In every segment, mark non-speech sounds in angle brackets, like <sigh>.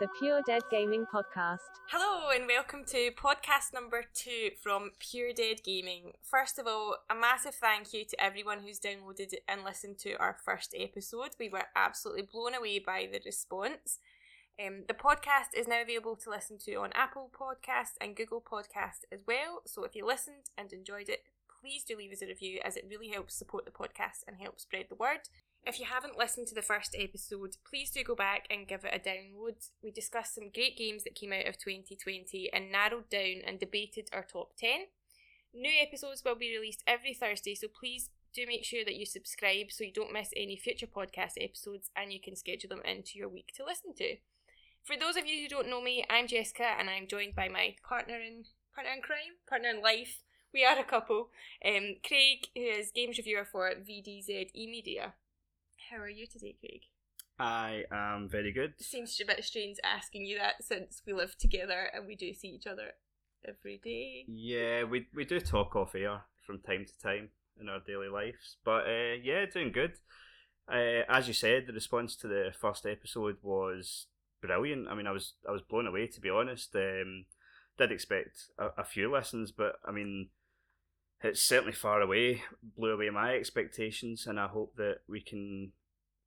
the Pure Dead Gaming Podcast. Hello and welcome to podcast number two from Pure Dead Gaming. First of all, a massive thank you to everyone who's downloaded and listened to our first episode. We were absolutely blown away by the response. Um, the podcast is now available to listen to on Apple Podcasts and Google Podcasts as well. So if you listened and enjoyed it, please do leave us a review as it really helps support the podcast and help spread the word. If you haven't listened to the first episode, please do go back and give it a download. We discussed some great games that came out of 2020 and narrowed down and debated our top 10. New episodes will be released every Thursday, so please do make sure that you subscribe so you don't miss any future podcast episodes and you can schedule them into your week to listen to. For those of you who don't know me, I'm Jessica and I'm joined by my partner in partner in crime, partner in life. We are a couple. Um, Craig, who is games reviewer for VDZ eMedia. How are you today, Craig? I am very good. Seems a bit strange asking you that since we live together and we do see each other every day. Yeah, we we do talk off air from time to time in our daily lives, but uh, yeah, doing good. Uh, as you said, the response to the first episode was brilliant. I mean, I was I was blown away to be honest. Um, did expect a, a few lessons, but I mean, it's certainly far away, blew away my expectations, and I hope that we can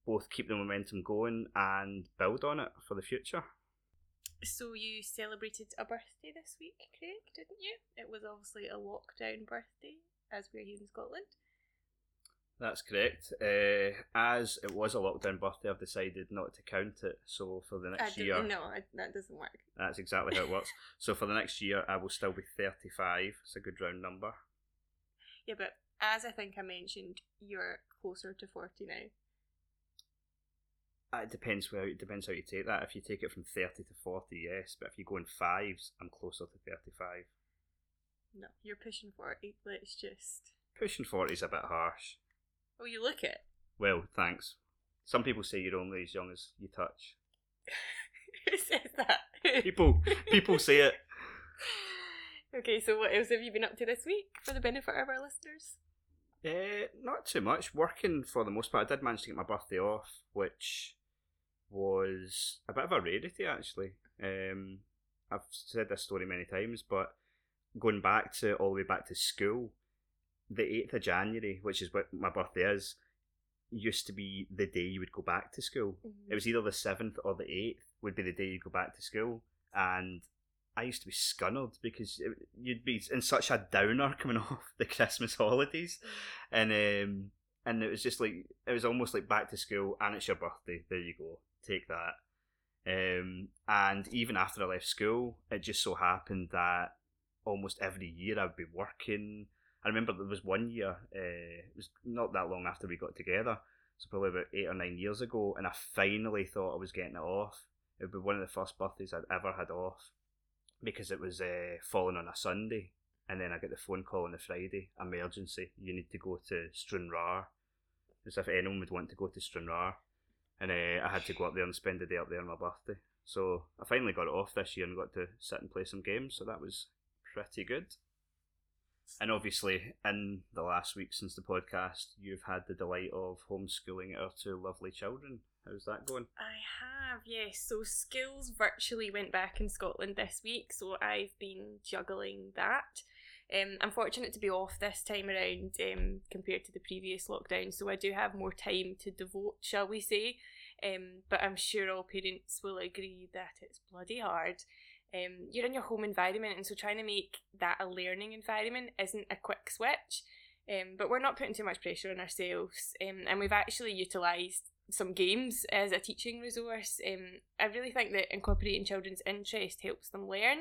both keep the momentum going and build on it for the future. So you celebrated a birthday this week, Craig, didn't you? It was obviously a lockdown birthday, as we're here in Scotland. That's correct. Uh, as it was a lockdown birthday, I've decided not to count it. So for the next I year, no, I, that doesn't work. that's exactly how it works. <laughs> so for the next year, I will still be thirty-five. It's a good round number. Yeah, but as I think I mentioned, you're closer to forty now. It depends how it depends how you take that. If you take it from thirty to forty, yes. But if you go in fives, I'm closer to thirty-five. No, you're pushing forty. Let's just. Pushing forty is a bit harsh. Oh, you look it. Well, thanks. Some people say you're only as young as you touch. <laughs> Who says that? People, people say it. <laughs> okay, so what else have you been up to this week for the benefit of our listeners? Uh, not too much. Working for the most part. I did manage to get my birthday off, which was a bit of a rarity actually. Um, I've said this story many times, but going back to all the way back to school, the eighth of January, which is what my birthday is, used to be the day you would go back to school. It was either the seventh or the eighth would be the day you go back to school, and I used to be scunnered because it, you'd be in such a downer coming <laughs> off the Christmas holidays, and um, and it was just like it was almost like back to school, and it's your birthday. There you go, take that. Um, and even after I left school, it just so happened that almost every year I'd be working. I remember there was one year, uh, it was not that long after we got together, so probably about eight or nine years ago, and I finally thought I was getting it off. It would be one of the first birthdays I'd ever had off because it was uh, falling on a Sunday, and then I get the phone call on the Friday, emergency, you need to go to Stranraer, as if anyone would want to go to Stranraer, and uh, I had to go up there and spend the day up there on my birthday. So I finally got it off this year and got to sit and play some games, so that was pretty good. And obviously, in the last week since the podcast, you've had the delight of homeschooling our two lovely children. How's that going? I have, yes. So schools virtually went back in Scotland this week, so I've been juggling that. Um, I'm fortunate to be off this time around um, compared to the previous lockdown, so I do have more time to devote, shall we say. Um, but I'm sure all parents will agree that it's bloody hard. Um, you're in your home environment, and so trying to make that a learning environment isn't a quick switch. Um, but we're not putting too much pressure on ourselves, um, and we've actually utilised some games as a teaching resource. I really think that incorporating children's interest helps them learn,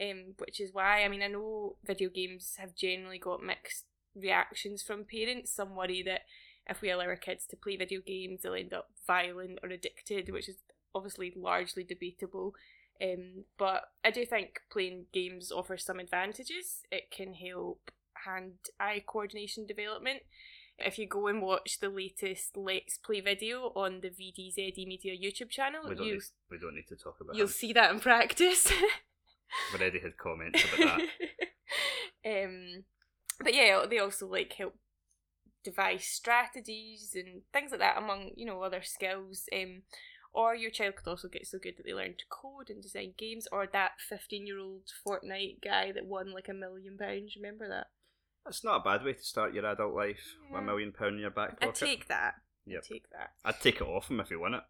um, which is why I mean I know video games have generally got mixed reactions from parents. Some worry that if we allow our kids to play video games, they'll end up violent or addicted, which is obviously largely debatable. Um, but I do think playing games offers some advantages. It can help hand eye coordination development. If you go and watch the latest Let's Play video on the VDZ Media YouTube channel, We don't, you, need, we don't need to talk about you'll it. see that in practice. <laughs> I've already had comments about that. <laughs> um, but yeah, they also like help devise strategies and things like that among you know other skills. Um, or your child could also get so good that they learn to code and design games, or that 15 year old Fortnite guy that won like a million pounds. Remember that? That's not a bad way to start your adult life with a million pound in your back pocket. I pocket. take that. Yep. I take that. I'd take it off him if he won it.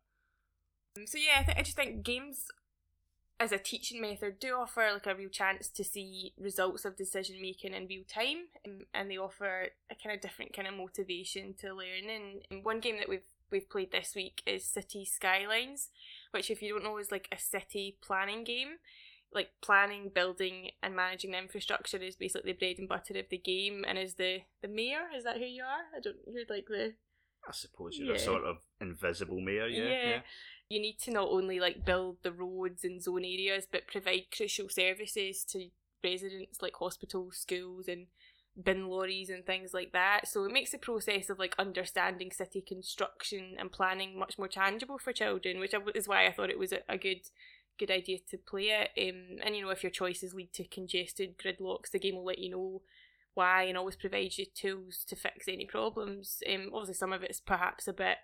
Um, So yeah, I, th- I just think games as a teaching method do offer like a real chance to see results of decision making in real time, um, and they offer a kind of different kind of motivation to learning. And one game that we've we've played this week is City Skylines, which if you don't know is like a city planning game. Like planning, building, and managing the infrastructure is basically the bread and butter of the game. And as the the mayor, is that who you are? I don't. You're like the I suppose you're a sort of invisible mayor, yeah. yeah. You need to not only like build the roads and zone areas, but provide crucial services to residents like hospitals, schools, and bin lorries and things like that. So it makes the process of like understanding city construction and planning much more tangible for children, which is why I thought it was a, good good idea to play it. Um, and you know, if your choices lead to congested gridlocks, the game will let you know why and always provides you tools to fix any problems. Um, obviously, some of it's perhaps a bit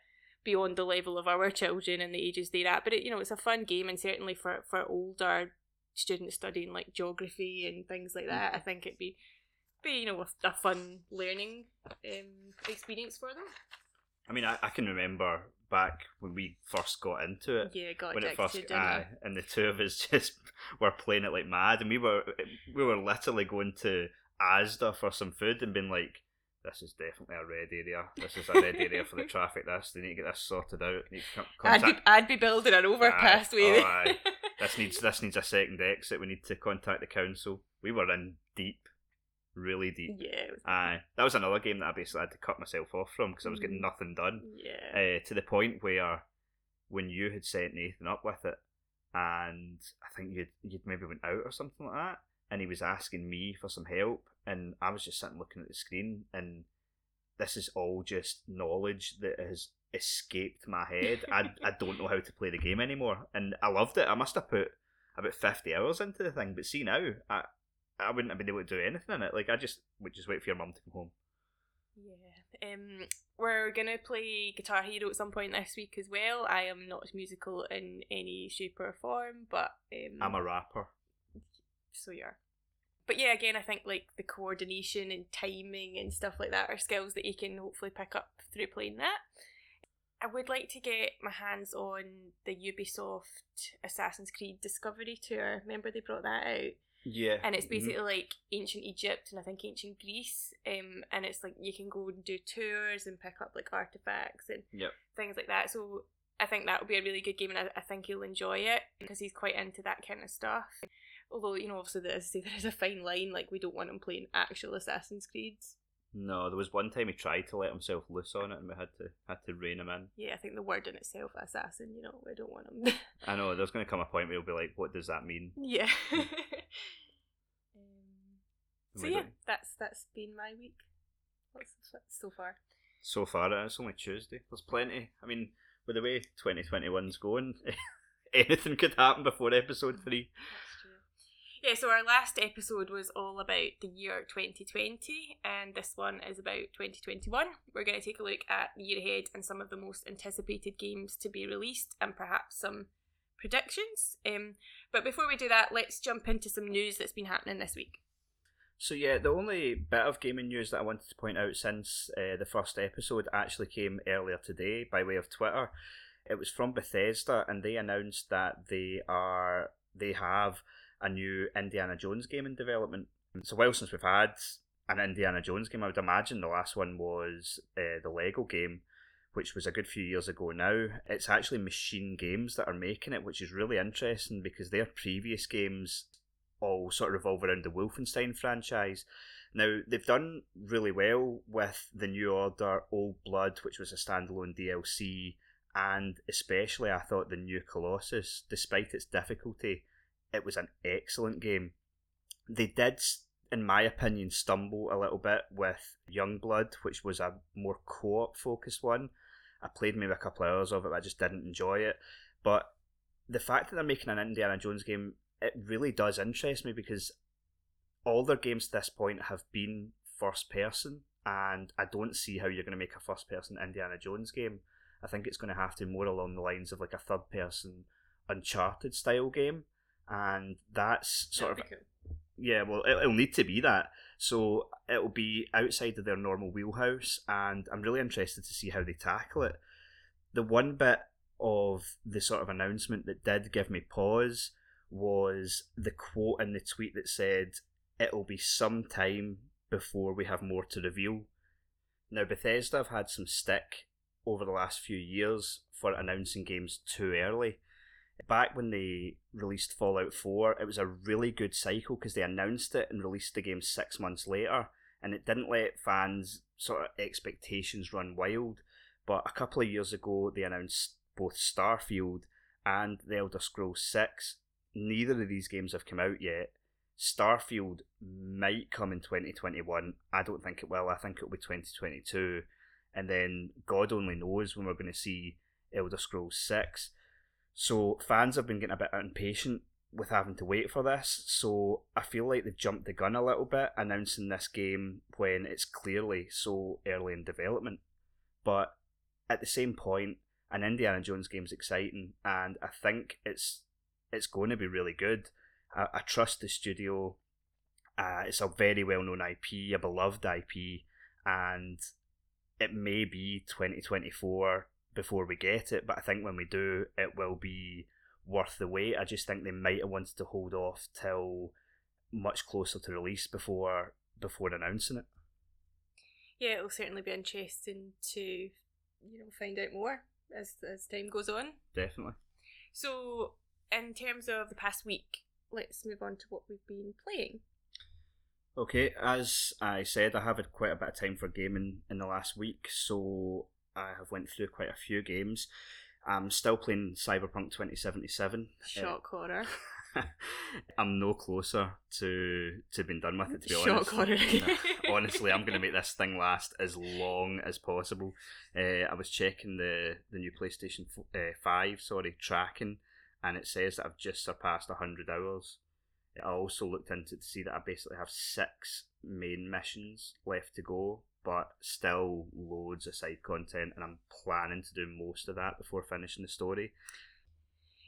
beyond the level of our children and the ages they're at, but it, you know, it's a fun game, and certainly for for older students studying like geography and things like that, I think it'd be be you know a, a fun learning um, experience for them. I mean, I, I can remember back when we first got into it. Yeah, got when it first, aye, and the two of us <laughs> just were playing it like mad, and we were we were literally going to Asda for some food and being like, "This is definitely a red area. This is a red area for the <laughs> traffic. This they need to get this sorted out. Need to con- I'd be I'd be building an overpass Aye, with oh, <laughs> this needs this needs a second exit. We need to contact the council. We were in deep, really deep. yeah, Aye, that was another game that I basically had to cut myself off from because I was getting Mm. nothing done. yeah. Uh, to the point where when you had set Nathan up with it, and I think you'd you'd maybe went out or something like that, and he was asking me for some help, and I was just sitting looking at the screen, and this is all just knowledge that has escaped my head. I I don't know how to play the game anymore, and I loved it. I must have put about fifty hours into the thing, but see now, I I wouldn't have been able to do anything in it. Like I just would just wait for your mum to come home. Yeah. Um, we're gonna play Guitar Hero at some point this week as well. I am not musical in any shape or form, but um, I'm a rapper. so you are. But yeah, again, I think like the coordination and timing and stuff like that are skills that you can hopefully pick up through playing that. I would like to get my hands on the Ubisoft Assassin's Creed Discovery Tour. Remember they brought that out? Yeah, and it's mhm. basically like ancient Egypt and I think ancient Greece. Um, and it's like you can go and do tours and pick up like artifacts and Yep. things like that. So I think that would be a really good game, and I, I think he'll enjoy it because he's quite into that kind of stuff. Although you know, obviously, there is, there is a fine line. Like we don't want him playing actual Assassin's Creeds. No, there was one time he tried to let himself loose on it, and we had to had to rein him in. Yeah, I think the word in itself, assassin. You know, we don't want him. <laughs> I know there's going to come a point where he'll be like, "What does that mean?" yeah. <laughs> <laughs> um, so yeah, don't- that's that's been my week. What's so far? So far, it's only Tuesday. There's plenty. I mean, with the way 2021's going, anything could happen before episode three. Yeah, so our last episode was all about the year 2020, and this one is about 2021. We're going to take a look at the year ahead and some of the most anticipated games to be released, and perhaps some predictions. Um, but before we do that, let's jump into some news that's been happening this week. So yeah, the only bit of gaming news that I wanted to point out since uh, the first episode actually came earlier today by way of Twitter. It was from Bethesda, and they announced that they are they have a new Indiana Jones game in development. So well since we've had an Indiana Jones game, I would imagine the last one was uh, the Lego game, which was a good few years ago now. It's actually Machine Games that are making it, which is really interesting because their previous games all sort of revolve around the Wolfenstein franchise. Now, they've done really well with The New Order, Old Blood, which was a standalone DLC, and especially I thought The New Colossus, despite its difficulty, it was an excellent game. They did, in my opinion, stumble a little bit with Youngblood, which was a more co op focused one. I played maybe a couple of hours of it, but I just didn't enjoy it. But the fact that they're making an Indiana Jones game it really does interest me because all their games to this point have been first person, and I don't see how you're going to make a first person Indiana Jones game. I think it's going to have to more along the lines of like a third person Uncharted style game, and that's sort That'd of cool. yeah, well, it, it'll need to be that. So it'll be outside of their normal wheelhouse, and I'm really interested to see how they tackle it. The one bit of the sort of announcement that did give me pause was the quote in the tweet that said, It'll be some time before we have more to reveal. Now, Bethesda have had some stick over the last few years for announcing games too early back when they released Fallout 4, it was a really good cycle because they announced it and released the game six months later, and it didn't let fans' sort of expectations run wild. But a couple of years ago, they announced both Starfield and The Elder Scrolls 6. Neither of these games have come out yet. Starfield might come in 2021. I don't think it will. I think it'll be 2022. And then God only knows when we're going to see Elder Scrolls 6. So fans have been getting a bit impatient with having to wait for this. So I feel like they've jumped the gun a little bit announcing this game when it's clearly so early in development. But at the same point, an Indiana Jones game's exciting, and I think it's it's going to be really good. I, I trust the studio. Uh, it's a very well known IP, a beloved IP, and it may be 2024 before we get it, but I think when we do, it will be worth the wait. I just think they might have wanted to hold off till much closer to release before before announcing it. Yeah, it'll certainly be interesting to you know find out more as as time goes on. Definitely. So, in terms of the past week, let's move on to what we've been playing. Okay, as I said, I have had quite a bit of time for gaming in the last week, so I have went through quite a few games. I'm still playing Cyberpunk 2077. Shock horror. <laughs> I'm no closer to to being done with it. To be honest, <laughs> honestly, I'm going <laughs> to make this thing last as long as possible. Uh, I was checking the the new PlayStation f- uh, Five, sorry, tracking, and it says that I've just surpassed hundred hours. I also looked into it to see that I basically have six main missions left to go, but still loads of side content, and I'm planning to do most of that before finishing the story.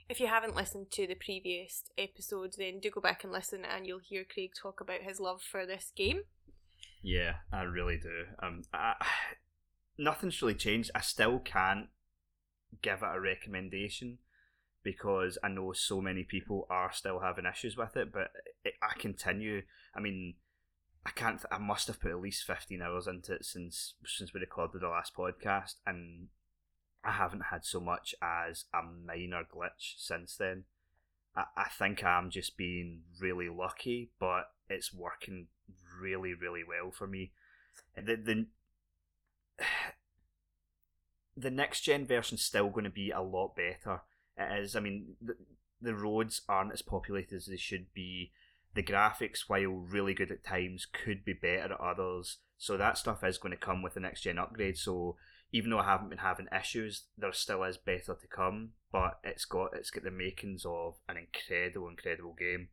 If you haven't listened to the previous episodes, then do go back and listen, and you'll hear Craig talk about his love for this game. Yeah, I really do. Um, I, nothing's really changed. I still can't give it a recommendation because I know so many people are still having issues with it. But it, I continue. I mean, I can't. I must have put at least fifteen hours into it since since we recorded the last podcast, and I haven't had so much as a minor glitch since then. I, I think I'm just being really lucky, but it's working really, really well for me. The the <sighs> the next gen version's still going to be a lot better. It is. I mean, the, the roads aren't as populated as they should be. The graphics, while really good at times, could be better at others. So that stuff is going to come with the next gen upgrade. So even though I haven't been having issues, there still is better to come. But it's got it's got the makings of an incredible, incredible game.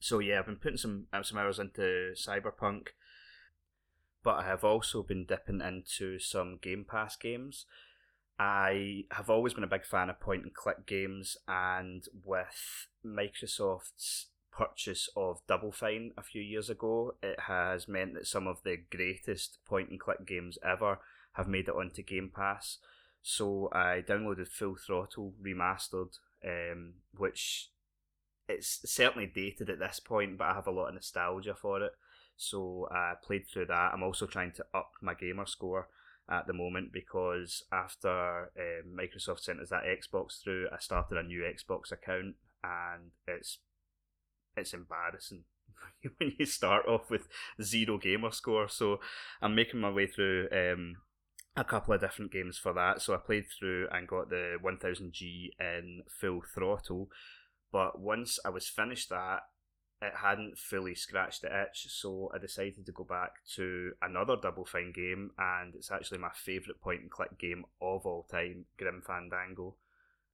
So yeah, I've been putting some uh, some hours into Cyberpunk, but I have also been dipping into some Game Pass games. I have always been a big fan of point and click games, and with Microsoft's purchase of Double Fine a few years ago, it has meant that some of the greatest point and click games ever have made it onto Game Pass. So I downloaded Full Throttle Remastered, um, which it's certainly dated at this point, but I have a lot of nostalgia for it. So I played through that. I'm also trying to up my gamer score at the moment because after um, Microsoft sent us that Xbox through, I started a new Xbox account, and it's it's embarrassing <laughs> when you start off with zero gamer score. So I'm making my way through um, a couple of different games for that. So I played through and got the 1000G in full throttle. But once I was finished that, it hadn't fully scratched the itch, so I decided to go back to another Double Fine game, and it's actually my favourite point and click game of all time, Grim Fandango,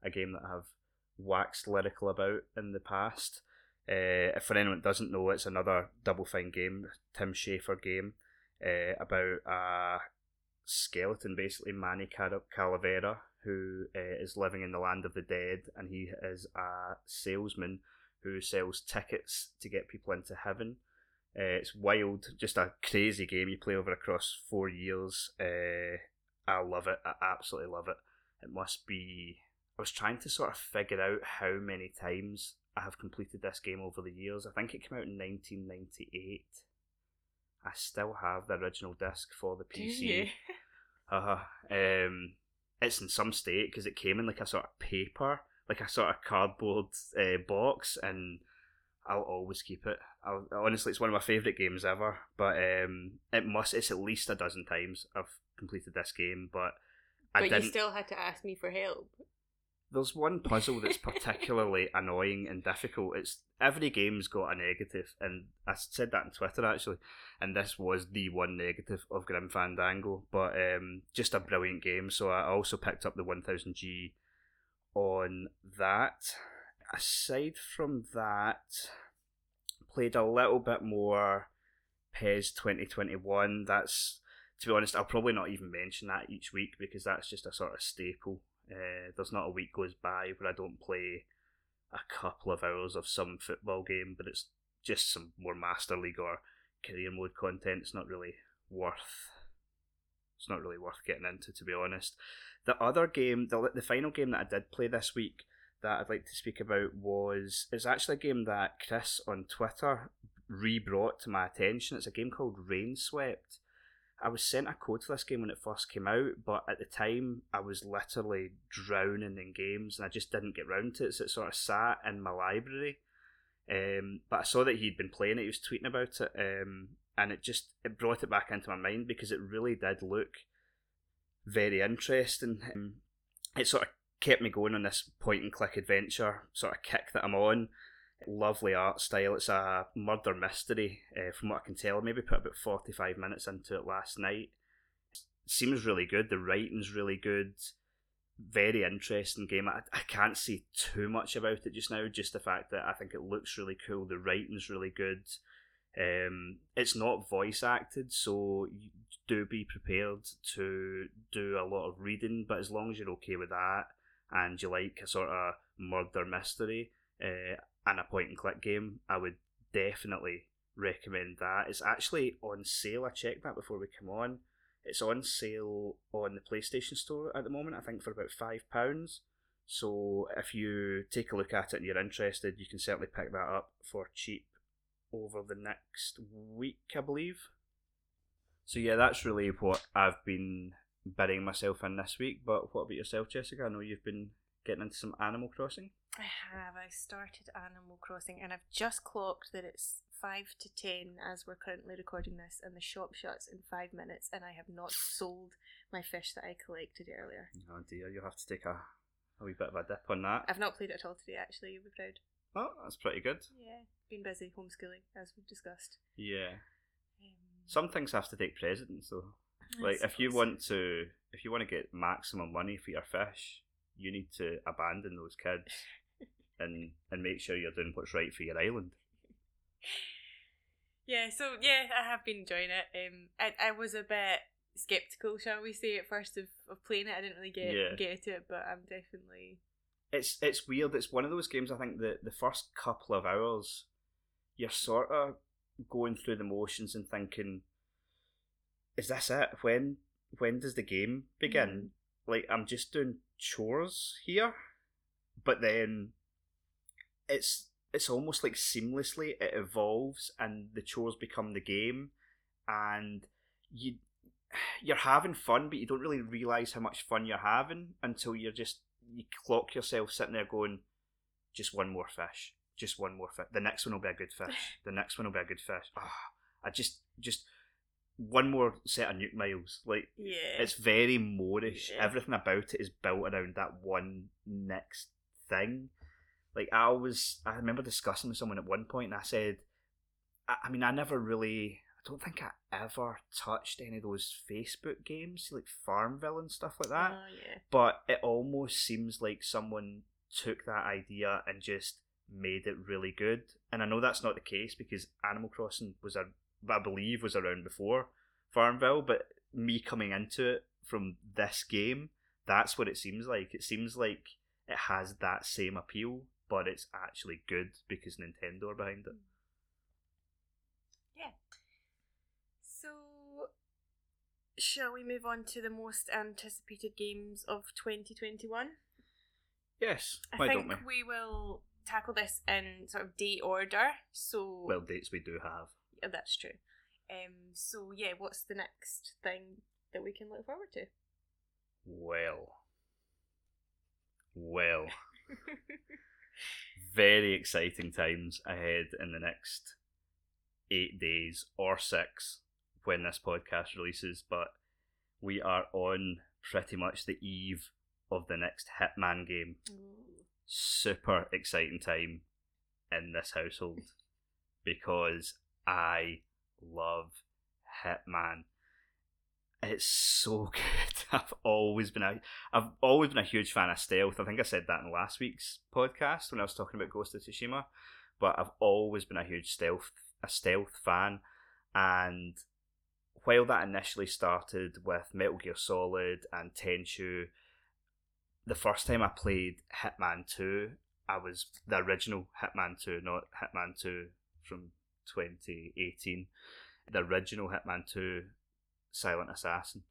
a game that I've waxed lyrical about in the past. Uh, if for anyone that doesn't know, it's another Double Fine game, Tim Schafer game, uh, about a skeleton, basically Manny Cal- Calavera, who uh, is living in the land of the dead, and he is a salesman who sells tickets to get people into heaven. Uh, it's wild, just a crazy game you play over across four years. Uh, I love it. I absolutely love it. It must be. I was trying to sort of figure out how many times I have completed this game over the years. I think it came out in 1998. I still have the original disc for the PC. you? Uh, um, it's in some state because it came in like a sort of paper, like a sort of cardboard uh, box, and I'll always keep it. I'll, honestly, it's one of my favourite games ever. But um, it must. It's at least a dozen times I've completed this game, but But you still had to ask me for help. There's one puzzle that's particularly <laughs> annoying and difficult. It's every game's got a negative, and I said that on Twitter actually, and this was the one negative of Grim Fandango. But um, just a brilliant game. So I also picked up the 1000G on that. Aside from that, played a little bit more PES 2021. That's to be honest, I'll probably not even mention that each week because that's just a sort of staple. Uh, there's not a week goes by where I don't play a couple of hours of some football game, but it's just some more Master League or career mode content. It's not really worth. It's not really worth getting into, to be honest. The other game, the the final game that I did play this week that I'd like to speak about was it's actually a game that Chris on Twitter re-brought to my attention. It's a game called Rainswept. I was sent a code for this game when it first came out, but at the time I was literally drowning in games and I just didn't get round to it. So it sort of sat in my library. Um, but I saw that he'd been playing it. He was tweeting about it, um, and it just it brought it back into my mind because it really did look very interesting. Um, it sort of kept me going on this point and click adventure sort of kick that I'm on. Lovely art style. It's a murder mystery, uh, from what I can tell. Maybe put about 45 minutes into it last night. It Seems really good. The writing's really good. Very interesting game. I, I can't say too much about it just now, just the fact that I think it looks really cool. The writing's really good. Um, it's not voice acted, so do be prepared to do a lot of reading, but as long as you're okay with that and you like a sort of murder mystery uh, and a point and click game, I would definitely recommend that. It's actually on sale. I checked that before we come on. It's on sale on the PlayStation Store at the moment, I think for about £5. So if you take a look at it and you're interested, you can certainly pick that up for cheap over the next week, I believe. So yeah, that's really what I've been burying myself in this week. But what about yourself, Jessica? I know you've been getting into some Animal Crossing. I have. I started Animal Crossing and I've just clocked that it's 5 to 10 as we're currently recording this, and the shop shuts in 5 minutes, and I have not sold my fish that I collected earlier. Oh dear, you'll have to take a, a wee bit of a dip on that. I've not played it at all today, actually, you'll be proud. Oh, that's pretty good. Yeah, been busy homeschooling, as we've discussed. Yeah. Um, Some things have to take precedence though. I Like if you want to if you want to get maximum money for your fish, you need to abandon those kids <laughs> and and make sure you're doing what's right for your island. <laughs> Yeah, so yeah, I have been enjoying it. Um, I, I was a bit skeptical, shall we say, at first of, of playing it. I didn't really get Yeah. get it, but I'm definitely It's it's weird. It's one of those games I think that the first couple of hours you're sort of going through the motions and thinking is this it? When when does the game begin? Like I'm just doing chores here. But then it's it's almost like seamlessly it evolves and the chores become the game and you you're having fun but you don't really realize how much fun you're having until you're just you clock yourself sitting there going just one more fish just one more fish the next one will be a good fish <laughs> the next one will be a good fish ah i just just one more set of Nook Miles like yeah. it's very moreish. Yeah. Everything about it is built around that one next thing. Like I always, I remember discussing with someone at one point, and I said, I, I mean, I never really, I don't think I ever touched any of those Facebook games, like Farmville and stuff like that. Oh, yeah. But it almost seems like someone took that idea and just made it really good. And I know that's not the case because Animal Crossing was a, I believe, was around before Farmville, but me coming into it from this game, that's what it seems like. It seems like it has that same appeal, but it's actually good because Nintendo are behind it. Yeah. So, shall we move on to the most anticipated games of 2021? Yes, I why think don't we? we will tackle this in sort of date order. So, Well, dates we do have. yeah, that's true. Um, so yeah, what's the next thing that we can look forward to? Well, well, <laughs> very exciting times ahead in the next eight days or six when this podcast releases, but we are on pretty much the eve of the next Hitman game. Super exciting time in this household <laughs> because I love Hitman. It's so <laughs> good. I've always been a I've always been a huge fan of stealth. I think I said that in last week's podcast when I was talking about Ghost of Tsushima. But I've always been a huge stealth a stealth fan and while that initially started with Metal Gear Solid and Tenchu, the first time I played Hitman 2, I was the original Hitman 2, not Hitman 2 from 2018. The original Hitman 2, Silent Assassin.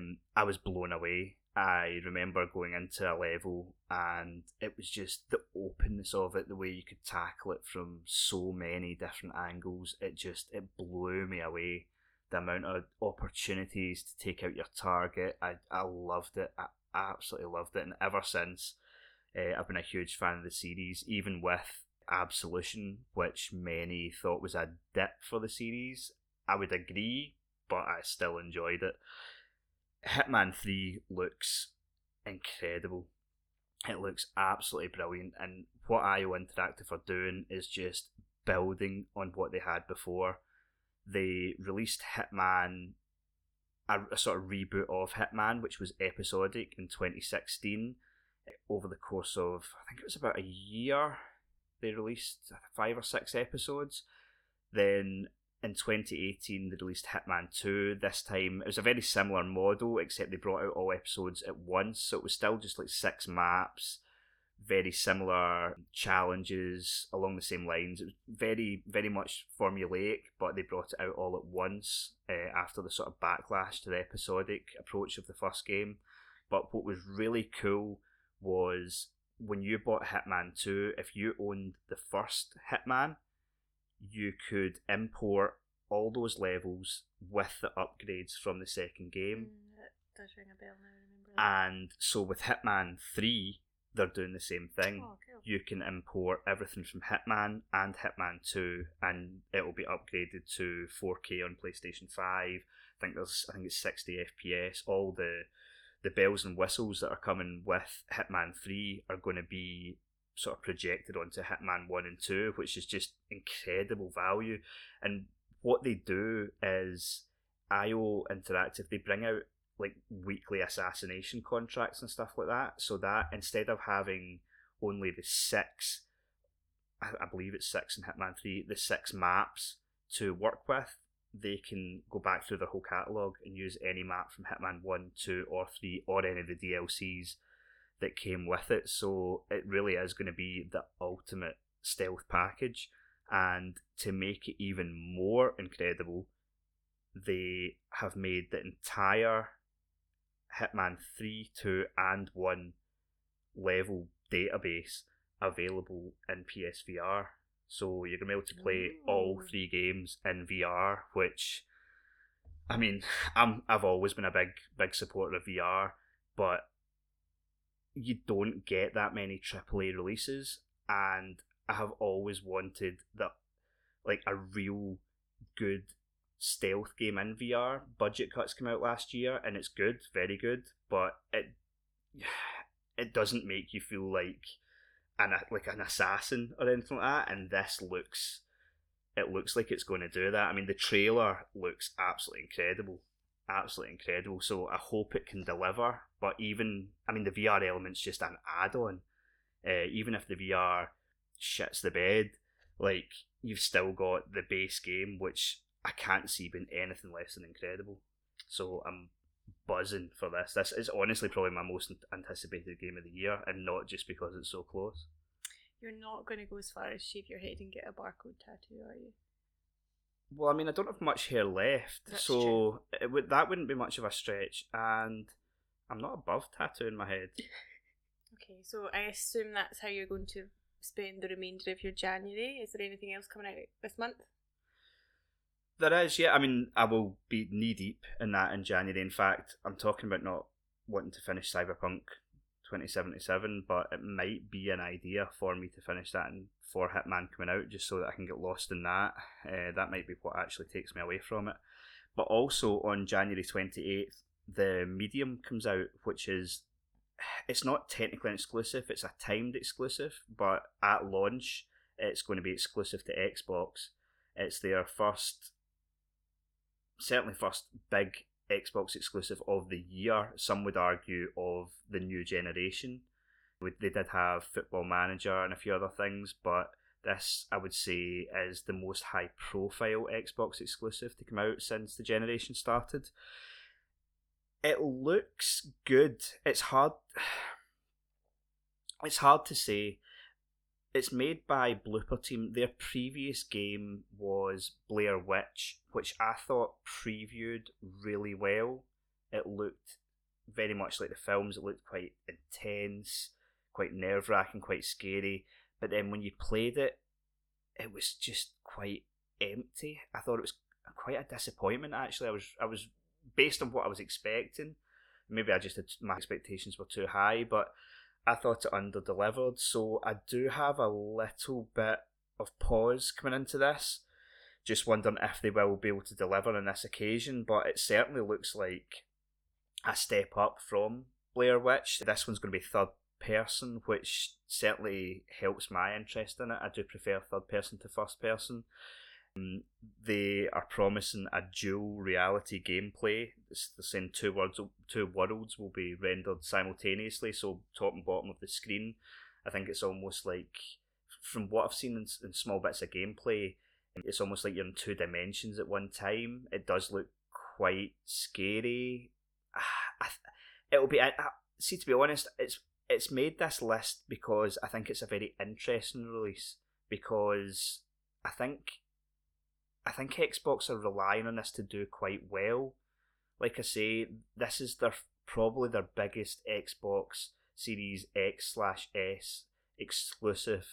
Um, I was blown away. I remember going into a level and it was just the openness of it, the way you could tackle it from so many different angles. It just it blew me away. The amount of opportunities to take out your target, I I loved it. I absolutely loved it, and ever since, uh, I've been a huge fan of the series. Even with Absolution, which many thought was a dip for the series, I would agree, but I still enjoyed it. Hitman 3 looks incredible. It looks absolutely brilliant, and what IO Interactive are doing is just building on what they had before. They released Hitman, a, a sort of reboot of Hitman, which was episodic in 2016. Over the course of, I think it was about a year, they released five or six episodes. Then in 2018 they released Hitman 2. This time it was a very similar model, except they brought out all episodes at once, so it was still just like six maps, very similar challenges along the same lines. It was very, very much formulaic, but they brought it out all at once uh, after the sort of backlash to the episodic approach of the first game. But what was really cool was when you bought Hitman 2, if you owned the first Hitman, you could import all those levels with the upgrades from the second game. Mm, does ring a bell now. I remember. And so with Hitman 3, they're doing the same thing. Oh, cool. You can import everything from Hitman and Hitman 2 and it will be upgraded to 4K on PlayStation 5. I think there's I think it's 60 FPS. All the the bells and whistles that are coming with Hitman 3 are going to be sort of projected onto Hitman 1 and 2, which is just incredible value. And what they do is IO Interactive, they bring out like weekly assassination contracts and stuff like that, so that instead of having only the six, I, believe it's six in Hitman 3, the six maps to work with, they can go back through their whole catalogue and use any map from Hitman 1, 2, or 3, or any of the DLCs that came with it. So it really is going to be the ultimate stealth package. And to make it even more incredible, they have made the entire Hitman 3, 2, and 1 level database available in PSVR. So you're gonna be able to play all three games in VR, which I mean, <sighs> I'm I've always been a big big supporter of VR, but you don't get that many AAA releases, and I have always wanted that like a real good stealth game in VR. Budget Cuts came out last year, and it's good, very good, but it <sighs> it doesn't make you feel like an like an assassin or anything like that. And this looks, it looks like it's going to do that. I mean, the trailer looks absolutely incredible, absolutely incredible. So I hope it can deliver. But even, I mean, the VR element's just an add-on. Uh, even if the VR shits the bed, like you've still got the base game, which I can't see being anything less than incredible. So I'm buzzing for this. This is honestly probably my most anticipated game of the year, and not just because it's so close. You're not going to go as far as shave your head and get a barcode tattoo, are you? Well, I mean, I don't have much hair left, That's so it would that wouldn't be much of a stretch, and I'm not above tattooing my head. <laughs> Okay, so I assume that's how you're going to spend the remainder of your January. Is there anything else coming out this month? There is, yeah. I mean, I will be knee deep in that in January. In fact, I'm talking about not wanting to finish Cyberpunk 2077, but it might be an idea for me to finish that and for Hitman coming out, just so that I can get lost in that. Uh, that might be what actually takes me away from it. But also on January 28th, the Medium comes out, which is it's not technically exclusive; it's a timed exclusive. But at launch, it's going to be exclusive to Xbox. It's their first certainly first big Xbox exclusive of the year. Some would argue of the new generation. They did have Football Manager and a few other things, but this I would say is the most high profile Xbox exclusive to come out since the generation started. It looks good. It's hard. <sighs> It's hard to say it's made by Bloober Team. Their previous game was Blair Witch, which I thought previewed really well. It looked very much like the films. It looked quite intense, quite nerve wracking, quite scary. But then when you played it, it was just quite empty. I thought it was quite a disappointment. Actually, I was I was based on what I was expecting. Maybe I just had my expectations were too high, but I thought it under delivered, so I do have a little bit of pause coming into this. Just wondering if they will be able to deliver on this occasion, but it certainly looks like a step up from Blair Witch. This one's going to be third person, which certainly helps my interest in it. I do prefer third person to first person. Um, they are promising a dual reality gameplay. The same two worlds, two worlds will be rendered simultaneously, so top and bottom of the screen. I think it's almost like, from what I've seen in, in small bits of gameplay, it's almost like you're in two dimensions at one time. It does look quite scary. Ah, it'll be. I, see, to be honest, it's it's made this list because I think it's a very interesting release because I think I think Xbox are relying on this to do quite well. Like I say, this is their probably their biggest Xbox Series X slash S exclusive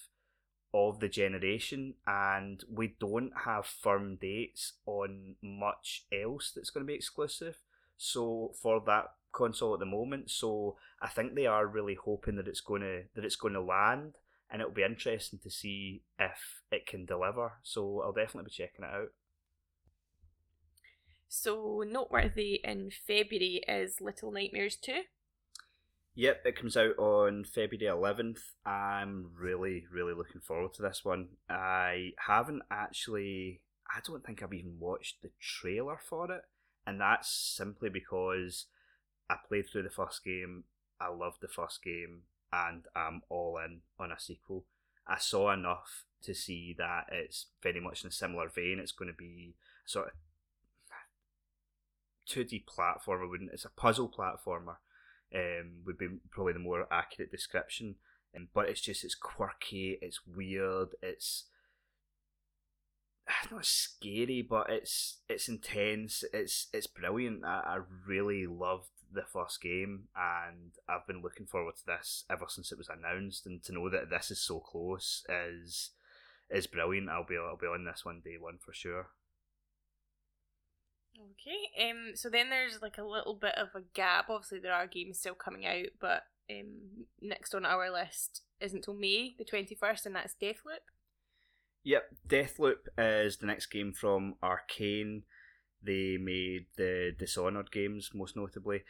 of the generation, and we don't have firm dates on much else that's going to be exclusive. So for that console at the moment, so I think they are really hoping that it's going to that it's going to land and it'll be interesting to see if it can deliver. So I'll definitely be checking it out. So noteworthy in February is Little Nightmares 2. Yep, it comes out on February 11th. I'm really, really looking forward to this one. I haven't actually, I don't think I've even watched the trailer for it, and that's simply because I played through the first game, I loved the first game, and I'm all in on a sequel. I saw enough to see that it's very much in a similar vein. It's going to be sort of 2D platformer. Wouldn't it's a puzzle platformer? Um, would be probably the more accurate description. Um, but it's just it's quirky, it's weird, it's <sighs> not scary, but it's it's intense. It's it's brilliant. I, I really loved the first game, and I've been looking forward to this ever since it was announced. And to know that this is so close is is brilliant. I'll be I'll be on this one day one for sure. Okay, um, so then there's like a little bit of a gap. Obviously, there are games still coming out, but um, next on our list isn't till May the twenty first, and that's Deathloop. Yep, Deathloop is the next game from Arcane. They made the Dishonored games, most notably.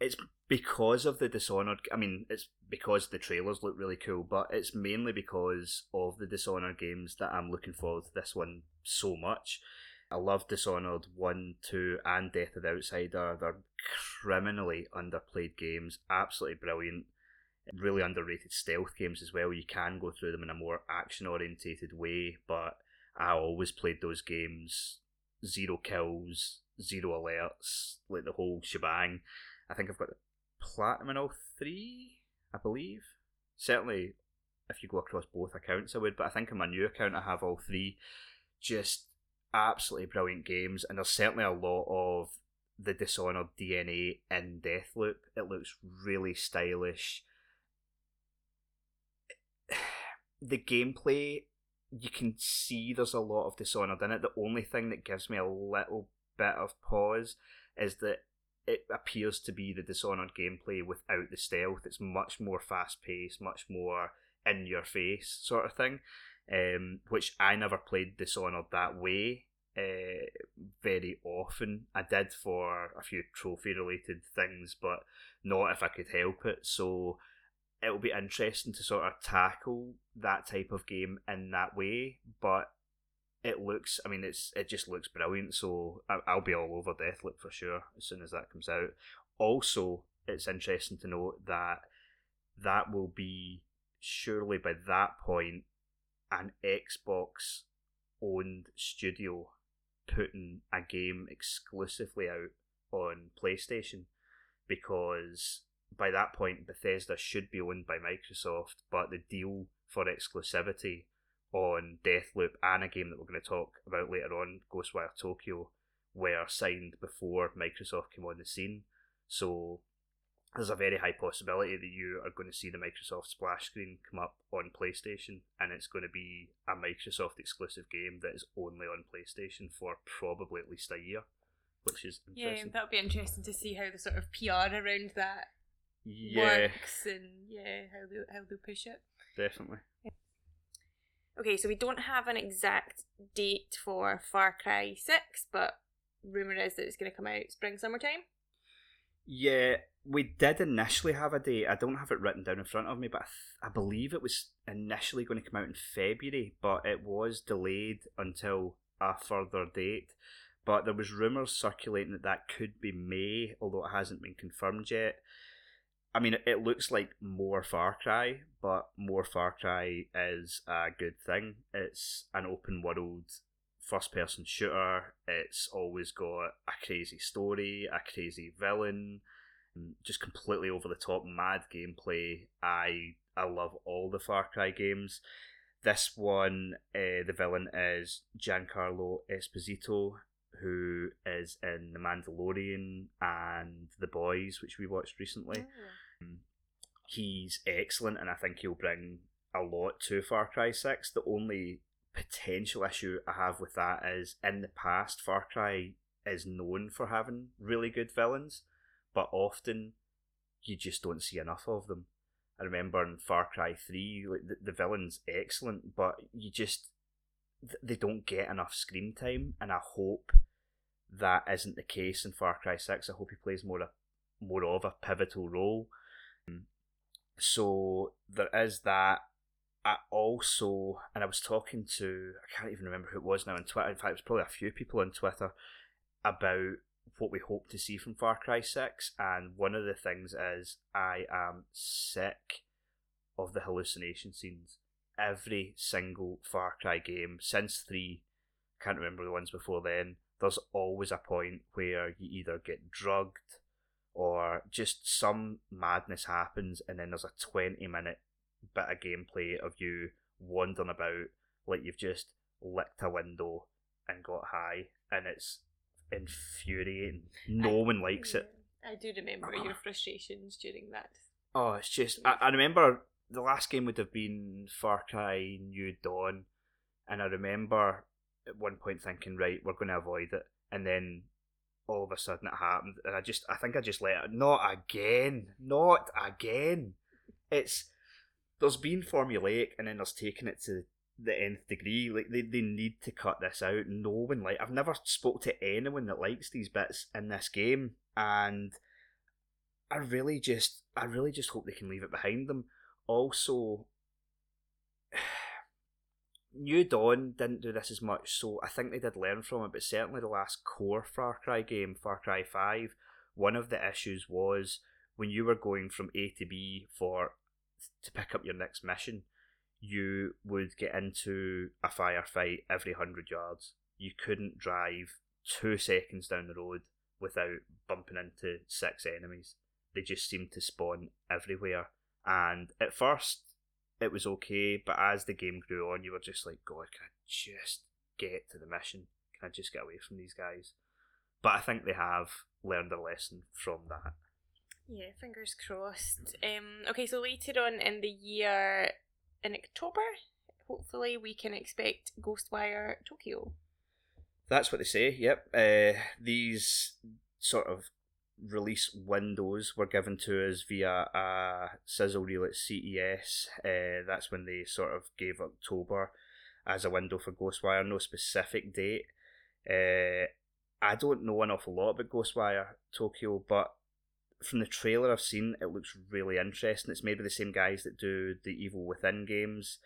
It's because of the Dishonored. I mean, it's because the trailers look really cool, but it's mainly because of the Dishonored games that I'm looking forward to this one so much. I love Dishonored 1, 2, and Death of the Outsider. They're criminally underplayed games, absolutely brilliant. Really underrated stealth games as well. You can go through them in a more action orientated way, but I always played those games zero kills, zero alerts, like the whole shebang. I think I've got platinum in all three, I believe. Certainly, if you go across both accounts, I would, but I think on my new account I have all three. Just absolutely brilliant games, and there's certainly a lot of the Dishonored DNA in Deathloop. It looks really stylish. <sighs> The gameplay, you can see there's a lot of Dishonored in it. The only thing that gives me a little bit of pause is that it appears to be the Dishonored gameplay without the stealth. It's much more fast paced, much more in your face sort of thing. Um, which I never played Dishonored that way uh, very often. I did for a few trophy related things, but not if I could help it. So it'll be interesting to sort of tackle that type of game in that way. But it looks, I mean, it's it just looks brilliant. So I, will be all over Deathloop for sure as soon as that comes out. Also, it's interesting to note that that will be surely by that point an Xbox owned studio putting a game exclusively out on PlayStation because by that point Bethesda should be owned by Microsoft, but the deal for exclusivity on Deathloop and a game that we're going to talk about later on, Ghostwire Tokyo, were signed before Microsoft came on the scene. So there's a very high possibility that you are going to see the Microsoft splash screen come up on PlayStation, and it's going to be a Microsoft exclusive game that is only on PlayStation for probably at least a year, which is yeah, that'll be interesting to see how the sort of PR around that yeah. works, and yeah, how they how they push it. Definitely. Okay, so we don't have an exact date for Far Cry Six, but rumor is that it's going to come out spring summertime. Yeah, we did initially have a date. I don't have it written down in front of me, but I, th- I believe it was initially going to come out in February, but it was delayed until a further date. But there was rumours circulating that that could be May, although it hasn't been confirmed yet. I mean, it looks like more Far Cry, but more Far Cry is a good thing. It's an open world first person shooter. It's always got a crazy story, a crazy villain, just completely over the top, mad gameplay. I I love all the Far Cry games. This one, uh, the villain is Giancarlo Esposito, who is in The Mandalorian and The Boys, which we watched recently. Oh. He's excellent, and I think he'll bring a lot to Far Cry 6. The only potential issue I have with that is in the past, Far Cry is known for having really good villains, but often you just don't see enough of them. I remember in Far Cry 3, like, the, the villain's excellent, but you just they don't get enough screen time, and I hope that isn't the case in Far Cry 6. I hope he plays more a, more of a pivotal role. So there is that. I also, and I was talking to, I can't even remember who it was now on Twitter. In fact, it was probably a few people on Twitter about what we hope to see from Far Cry 6. And one of the things is, I am sick of the hallucination scenes. Every single Far Cry game since 3, can't remember the ones before then, there's always a point where you either get drugged or just some madness happens, and then there's a 20 minute bit of gameplay of you wandering about like you've just licked a window and got high, and it's infuriating. No I, one likes it. I do remember your <clears throat> frustrations during that. Oh, it's just I, I remember the last game would have been Far Cry New Dawn, and I remember at one point thinking, right, we're going to avoid it, and then all of a sudden it happened, and I just I think I just let it. Not again, not again. It's there's been formulaic, and then there's taken it to the nth degree. Like they, they need to cut this out. No one like I've never spoke to anyone that likes these bits in this game, and I really just I really just hope they can leave it behind them. Also, <sighs> New Dawn didn't do this as much, so I think they did learn from it. But certainly the last core Far Cry game, Far Cry Five, one of the issues was when you were going from A to B for to pick up your next mission you would get into a firefight every hundred yards. You couldn't drive two seconds down the road without bumping into six enemies. They just seemed to spawn everywhere. And at first, it was okay, but as the game grew on, you were just like, God, can I just get to the mission? Can I just get away from these guys? But I think they have learned a lesson from that. Yeah, fingers crossed. Um, okay, so later on in the year, in October, hopefully we can expect Ghostwire Tokyo. That's what they say. Yep. Uh, these sort of release windows were given to us via a sizzle reel at CES. Uh, that's when they sort of gave October as a window for Ghostwire. No specific date. Uh, I don't know an awful lot about Ghostwire Tokyo, but from the trailer I've seen, it looks really interesting. It's made by the same guys that do the Evil Within games,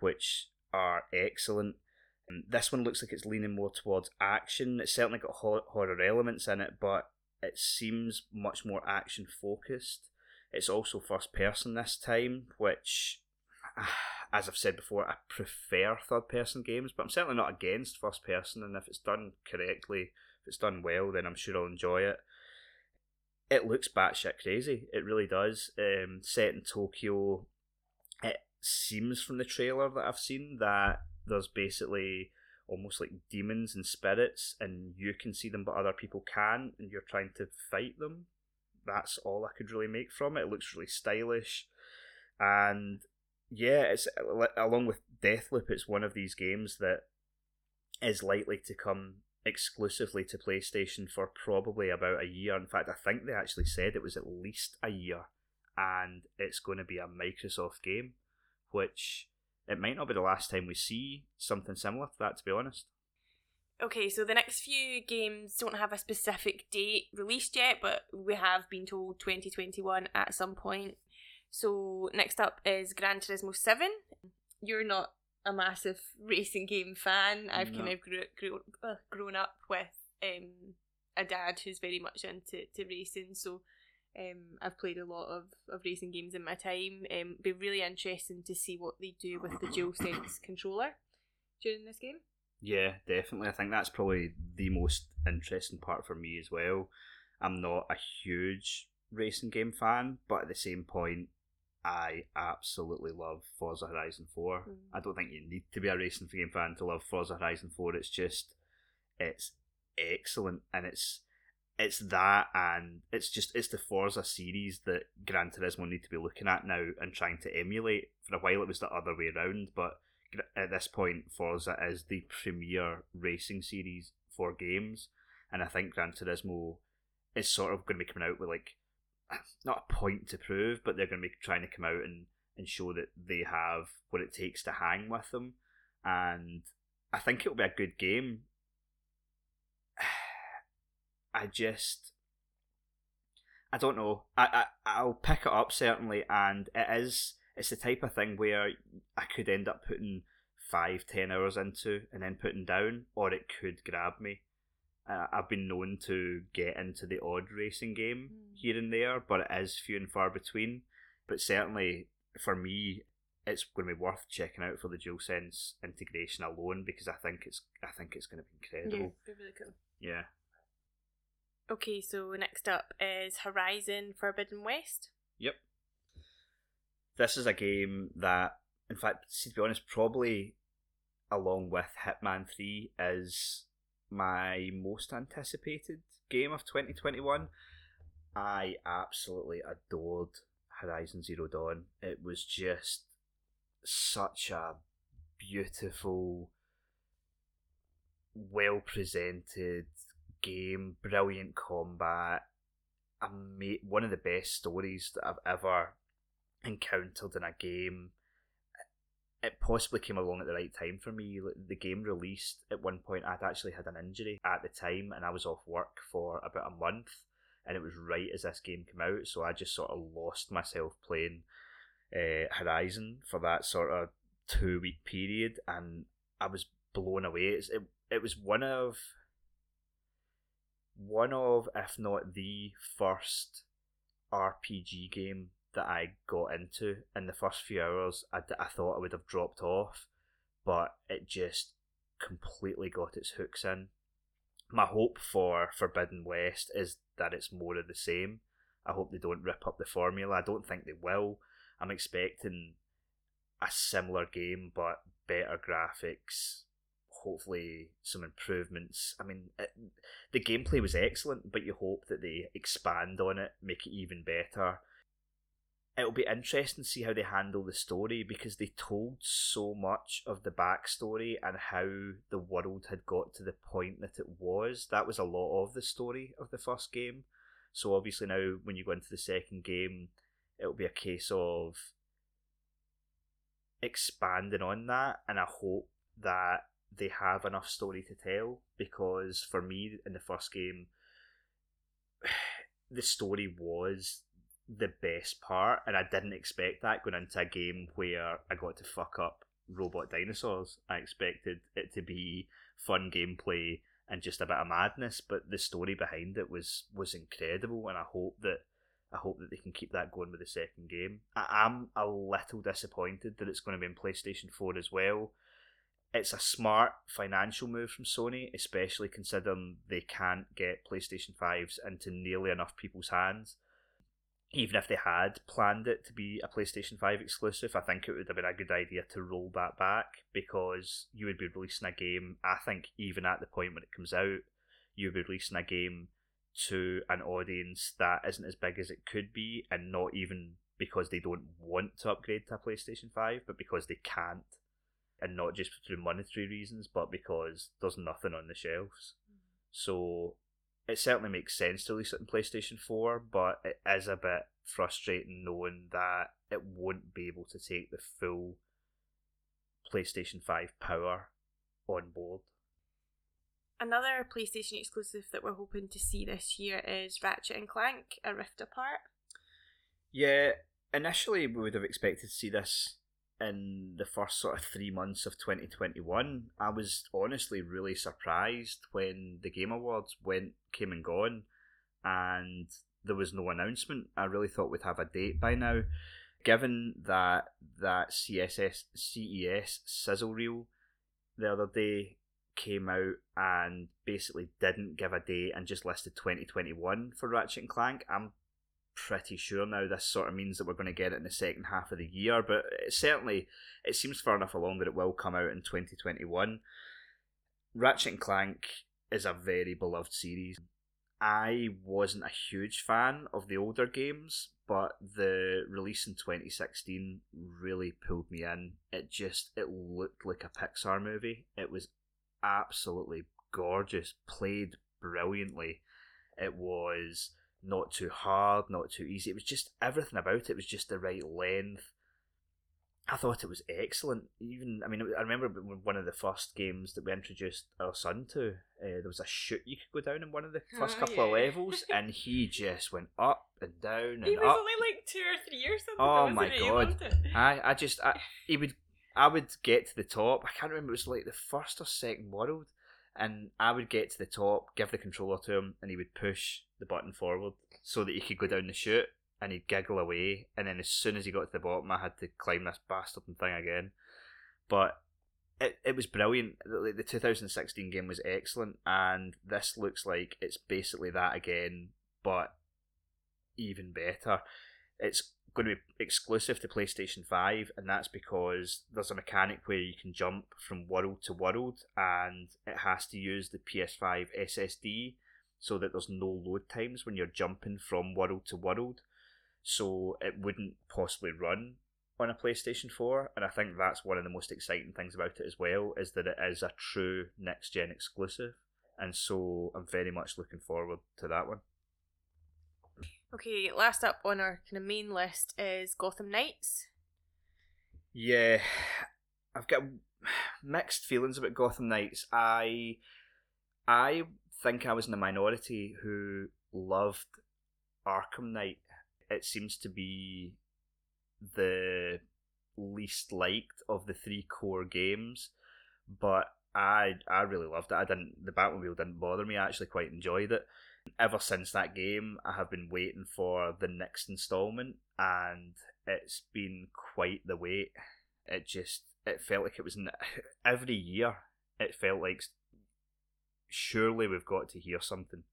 which are excellent. And this one looks like it's leaning more towards action. It's certainly got horror elements in it, but it seems much more action focused. It's also first person this time, which, <sighs> as I've said before, I prefer third person games, but I'm certainly not against first person. And if it's done correctly, if it's done well, then I'm sure I'll enjoy it it looks batshit crazy. It really does. Um, set in Tokyo, it seems from the trailer that I've seen that there's basically almost like demons and spirits, and you can see them, but other people can, and you're trying to fight them. That's all I could really make from it. It looks really stylish, and yeah, it's along with Deathloop. It's one of these games that is likely to come exclusively to PlayStation for probably about a year. In fact, I think they actually said it was at least a year, and it's going to be a Microsoft game, which it might not be the last time we see something similar to that, to be honest. Okay, so the next few games don't have a specific date released yet, but we have been told 2021 at some point. So next up is Gran Turismo 7. You're not a massive <laughs> racing game fan. I've no. kind of grew, grew, uh, grown up with um, a dad who's very much into to racing, so um, I've played a lot of, of racing games in my time. Um, be really interesting to see what they do with the DualSense <coughs> controller during this game. Yeah, definitely. I think that's probably the most interesting part for me as well. I'm not a huge racing game fan, but at the same point, I absolutely love Forza Horizon 4. Mm. I don't think you need to be a racing game fan to love Forza Horizon 4. It's just, it's excellent, and it's it's that, and it's just it's the Forza series that Gran Turismo need to be looking at now and trying to emulate. For a while, it was the other way around, but at this point, Forza is the premier racing series for games, and I think Gran Turismo is sort of going to be coming out with like not a point to prove, but they're going to be trying to come out and, and show that they have what it takes to hang with them. And I think it'll be a good game. <sighs> I just. I don't know. I, I I'll pick it up certainly, and it is it's the type of thing where I could end up putting five, ten hours into and then putting down, or it could grab me uh, I've been known to get into the odd racing game mm. here and there, but it is few and far between. But certainly for me, it's going to be worth checking out for the DualSense integration alone because I think it's I think it's going to be incredible. Yeah, really cool. Yeah. Okay, so next up is Horizon Forbidden West. Yep. This is a game that, in fact, to be honest, probably along with Hitman 3 is my most anticipated game of 2021. I absolutely adored Horizon Zero Dawn. It was just such a beautiful, well presented game, brilliant combat, one of the best stories that I've ever encountered in a game it possibly came along at the right time for me. The game released at one point. I'd actually had an injury at the time, and I was off work for about a month. And it was right as this game came out, so I just sort of lost myself playing uh, Horizon for that sort of two week period, and I was blown away. It's, it it was one of one of, if not the first RPG game that I got into in the first few hours, I, I thought I would have dropped off, but it just completely got its hooks in. my hope for Forbidden West is that it's more of the same. I hope they don't rip up the formula. I don't think they will. I'm expecting a similar game but better graphics, hopefully some improvements. I mean, it, the gameplay was excellent, but you hope that they expand on it, make it even better. It'll be interesting to see how they handle the story because they told so much of the backstory and how the world had got to the point that it was. That was a lot of the story of the first game. So obviously now when you go into the second game, it'll be a case of expanding on that and I hope that they have enough story to tell because for me in the first game <sighs> the story was the best part and I didn't expect that going into a game where I got to fuck up robot dinosaurs. I expected it to be fun gameplay and just a bit of madness, but the story behind it was was incredible and I hope that I hope that they can keep that going with the second game. I am a little disappointed that it's going to be in PlayStation 4 as well. It's a smart financial move from Sony, especially considering they can't get PlayStation 5s into nearly enough people's hands. Even if they had planned it to be a PlayStation 5 exclusive, I think it would have been a good idea to roll that back because you would be releasing a game, I think, even at the point when it comes out, you would be releasing a game to an audience that isn't as big as it could be, and not even because they don't want to upgrade to a PlayStation 5, but because they can't. And not just through monetary reasons, but because there's nothing on the shelves. Mm. So it certainly makes sense to release it in PlayStation 4, but it is a bit frustrating knowing that it won't be able to take the full PlayStation 5 power on board. Another PlayStation exclusive that we're hoping to see this year is Ratchet and Clank: A Rift Apart. Yeah, initially we would have expected to see this in the first sort of three months of 2021. I was honestly really surprised when the Game Awards went came and gone, and there was no announcement. I really thought we'd have a date by now. Given that that CSS CES sizzle reel the other day came out and basically didn't give a date and just listed 2021 for Ratchet and Clank, I'm pretty sure now this sort of means that we're going to get it in the second half of the year. But it certainly, it seems far enough along that it will come out in 2021. Ratchet and Clank is a very beloved series. I wasn't a huge fan of the older games, but the release in 2016 really pulled me in. It just it looked like a Pixar movie. It was absolutely gorgeous, played brilliantly. It was not too hard, not too easy. It was just everything about it was just the right length. I thought it was excellent. Even I mean, I remember one of the first games that we introduced our son to. Uh, there was a chute you could go down in one of the first Oh, couple of levels, <laughs> and he just went up and down and He was up. only like two or three years something. Oh my? God. I, I just, I, <laughs> he would, I would get to the top. I can't remember. It was like the first or second world, and I would get to the top, give the controller to him, and he would push the button forward so that he could go down the chute, and he'd giggle away. And then as soon as he got to the bottom, I had to climb this bastard thing again. But it, it was brilliant. The, the 2016 game was excellent, and this looks like it's basically that again, but even better. It's going to be exclusive to PlayStation 5, and that's because there's a mechanic where you can jump from world to world, and it has to use the PS5 SSD so that there's no load times when you're jumping from world to world. So it wouldn't possibly run on a PlayStation 4, and I think that's one of the most exciting things about it as well, is that it is a true next gen exclusive, and so I'm very much looking forward to that one. Okay, last up on our kind of main list is Gotham Knights. Yeah, I've got <sighs> mixed feelings about Gotham Knights. I I think I was in the minority who loved Arkham Knight. It seems to be the least liked of the three core games, but I I really loved it. I didn't the Batmobile didn't bother me. I actually quite enjoyed it. Ever since that game, I have been waiting for the next installment, and it's been quite the wait. It just it felt like it was <laughs> every year. It felt like surely we've got to hear something.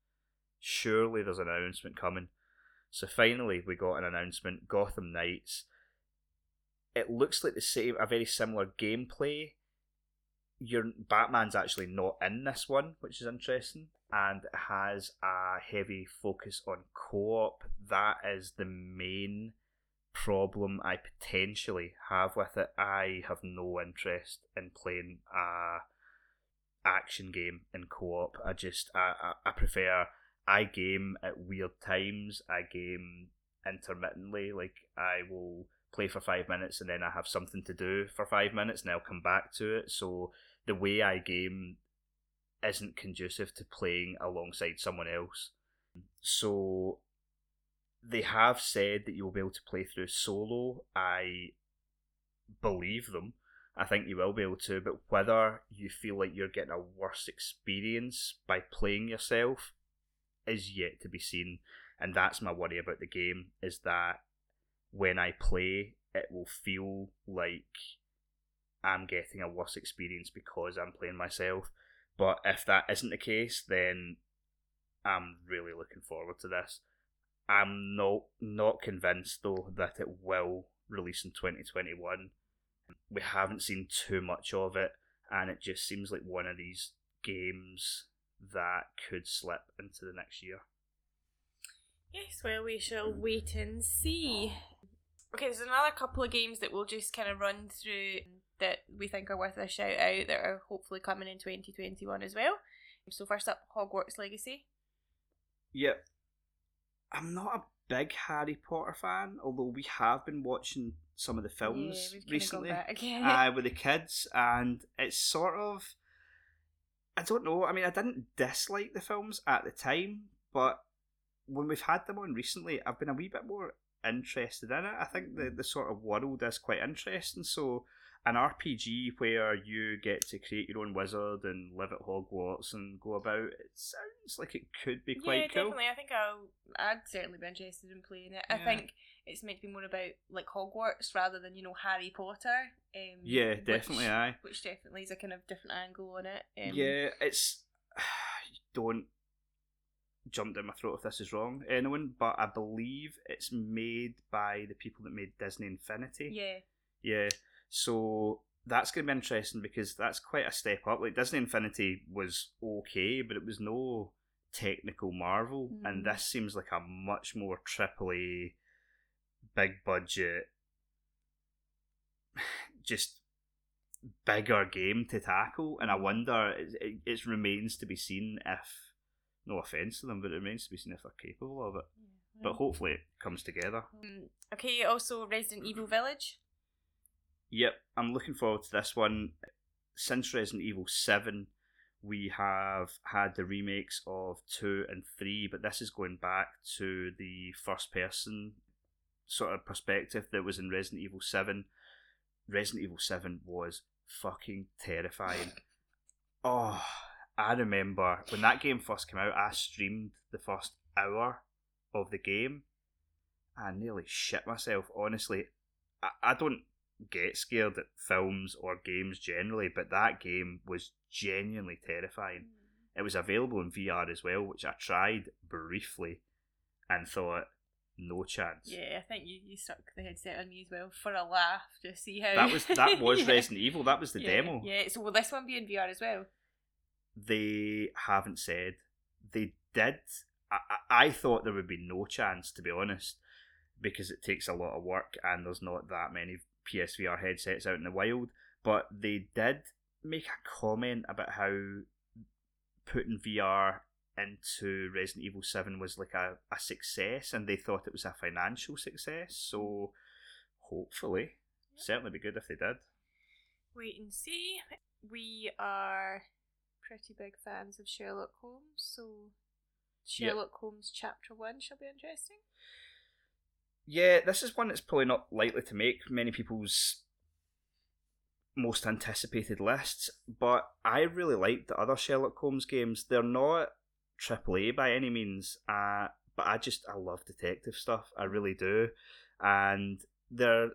Surely there's an announcement coming. So finally, we got an announcement Gotham Knights. It looks like the same, a very similar gameplay. Your Batman's actually not in this one, which is interesting, and it has a heavy focus on co-op. That is the main problem I potentially have with it. I have no interest in playing a action game in co-op. I just I, I, I prefer I game at weird times. I game intermittently. Like I will play for five minutes and then I have something to do for five minutes and I'll come back to it. So the way I game isn't conducive to playing alongside someone else. So they have said that you'll be able to play through solo. I believe them. I think you will be able to, but whether you feel like you're getting a worse experience by playing yourself is yet to be seen. And that's my worry about the game is that when I play, it will feel like I'm getting a worse experience because I'm playing myself. But if that isn't the case, then I'm really looking forward to this. I'm not not convinced though that it will release in 2021. We haven't seen too much of it, and it just seems like one of these games that could slip into the next year. Yes, well, we shall wait and see. Okay, there's another couple of games that we'll just kind of run through that we think are worth a shout out that are hopefully coming in 2021 as well. So, first up, Hogwarts Legacy. Yep. I'm not a big Harry Potter fan, although we have been watching some of the films yeah, recently uh, <laughs> with the kids, and it's sort of. I don't know. I mean, I didn't dislike the films at the time, but when we've had them on recently, I've been a wee bit more interested in it. I think the, the sort of world is quite interesting. So, an RPG where you get to create your own wizard and live at Hogwarts and go about, it sounds like it could be quite yeah, cool. definitely. I think I'll. I'd certainly be interested in playing it. I think it's meant to be more about like Hogwarts rather than you know Harry Potter. Um, Yeah, which- definitely, aye. Which definitely is a kind of different angle on it. Um, yeah, it's. <sighs> Don't jump down my throat if this is wrong, anyone, but I believe it's made by the people that made Disney Infinity. Yeah. Yeah, so that's going to be interesting because that's quite a step up. Like Disney Infinity was okay, but it was no technical marvel, and Mm. this seems like a much more triple A, big budget, <sighs> just bigger game to tackle. And I wonder, it, it, it remains to be seen if, no offense to them, but it remains to be seen if they're capable of it. But hopefully it comes together. Um, okay, also Resident Evil Village. Yep, I'm looking forward to this one. Since Resident Evil 7, we have had the remakes of 2 and 3, but this is going back to the first person sort of perspective that was in Resident Evil 7. Resident Evil 7 was fucking terrifying. <laughs> Oh, I remember when that game first came out, I streamed the first hour of the game. I nearly shit myself, honestly. I, I don't get scared at films or games generally, but that game was genuinely terrifying. Hmm. It was available in VR as well, which I tried briefly and thought, no chance. Yeah, I think you, you stuck the headset on me as well for a laugh to see how That was that <laughs> was Yeah. Resident Evil. That was the yeah, demo. Yeah, so will this one be in VR as well? They haven't said. They did. I, I I thought there would be no chance, to be honest, because it takes a lot of work and there's not that many PSVR headsets out in the wild. But they did make a comment about how putting VR into Resident Evil 7 was like a, a success and they thought it was a financial success. So hopefully, certainly be good if they did. Wait and see. We are pretty big fans of Sherlock Holmes, so Yep. Sherlock Holmes Chapter 1 shall be interesting. Yeah, this is one that's probably not likely to make many people's most anticipated lists, but I really like the other Sherlock Holmes games. They're not AAA by any means, uh, but I just I love detective stuff. I really do, and they're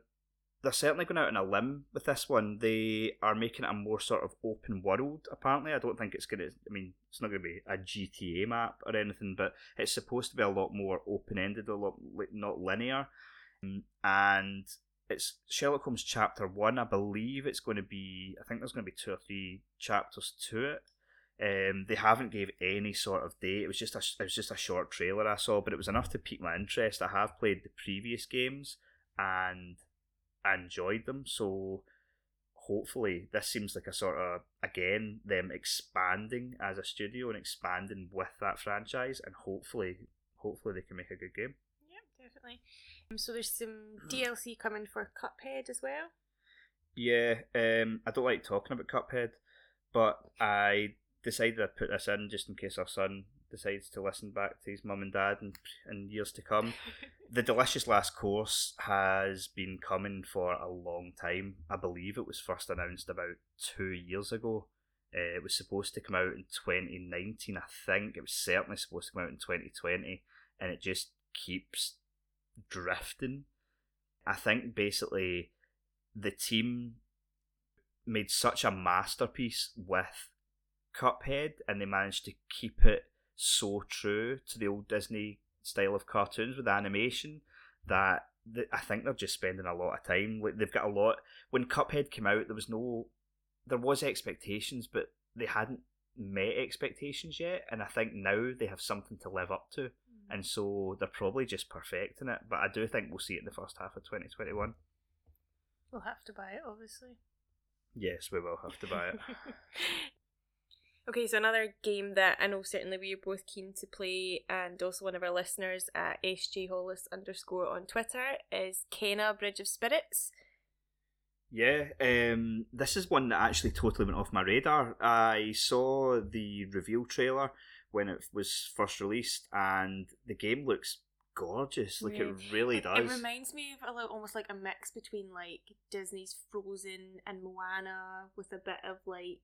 they're certainly going out on a limb with this one. They are making it a more sort of open world. Apparently, I don't think it's going to. I mean, it's not going to be a GTA map or anything, but it's supposed to be a lot more open ended, a lot not linear. And it's Sherlock Holmes Chapter One. I believe it's going to be. I think there's going to be two or three chapters to it. Um, they haven't gave any sort of date. It was just a it was just a short trailer I saw, but it was enough to pique my interest. I have played the previous games and I enjoyed them, so hopefully this seems like a sort of again them expanding as a studio and expanding with that franchise, and hopefully hopefully they can make a good game. Yeah, definitely. Um, so there's some DLC coming for Cuphead as well. Yeah, um, I don't like talking about Cuphead, but I decided I'd put this in just in case our son decides to listen back to his mum and dad in, in years to come. <laughs> the Delicious Last Course has been coming for a long time. I believe it was first announced about two years ago. Uh, it was supposed to come out in 2019, I think. It was certainly supposed to come out in 2020, and it just keeps drifting. I think basically the team made such a masterpiece with Cuphead, and they managed to keep it so true to the old Disney style of cartoons with animation that I think they're just spending a lot of time. Like they've got a lot. When Cuphead came out, there was no, there was expectations, but they hadn't met expectations yet. And I think now they have something to live up to, mm. and so they're probably just perfecting it. But I do think we'll see it in the first half of 2021. We'll have to buy it, obviously. Yes, we will have to buy it. <laughs> Okay, so another game that I know certainly we are both keen to play, and also one of our listeners at SJ Hollis underscore on Twitter is Kena Bridge of Spirits. Yeah, um, this is one that actually totally went off my radar. I saw the reveal trailer when it was first released, and the game looks gorgeous. Like yeah. it really does. It reminds me of a almost like a mix between like Disney's Frozen and Moana, with a bit of like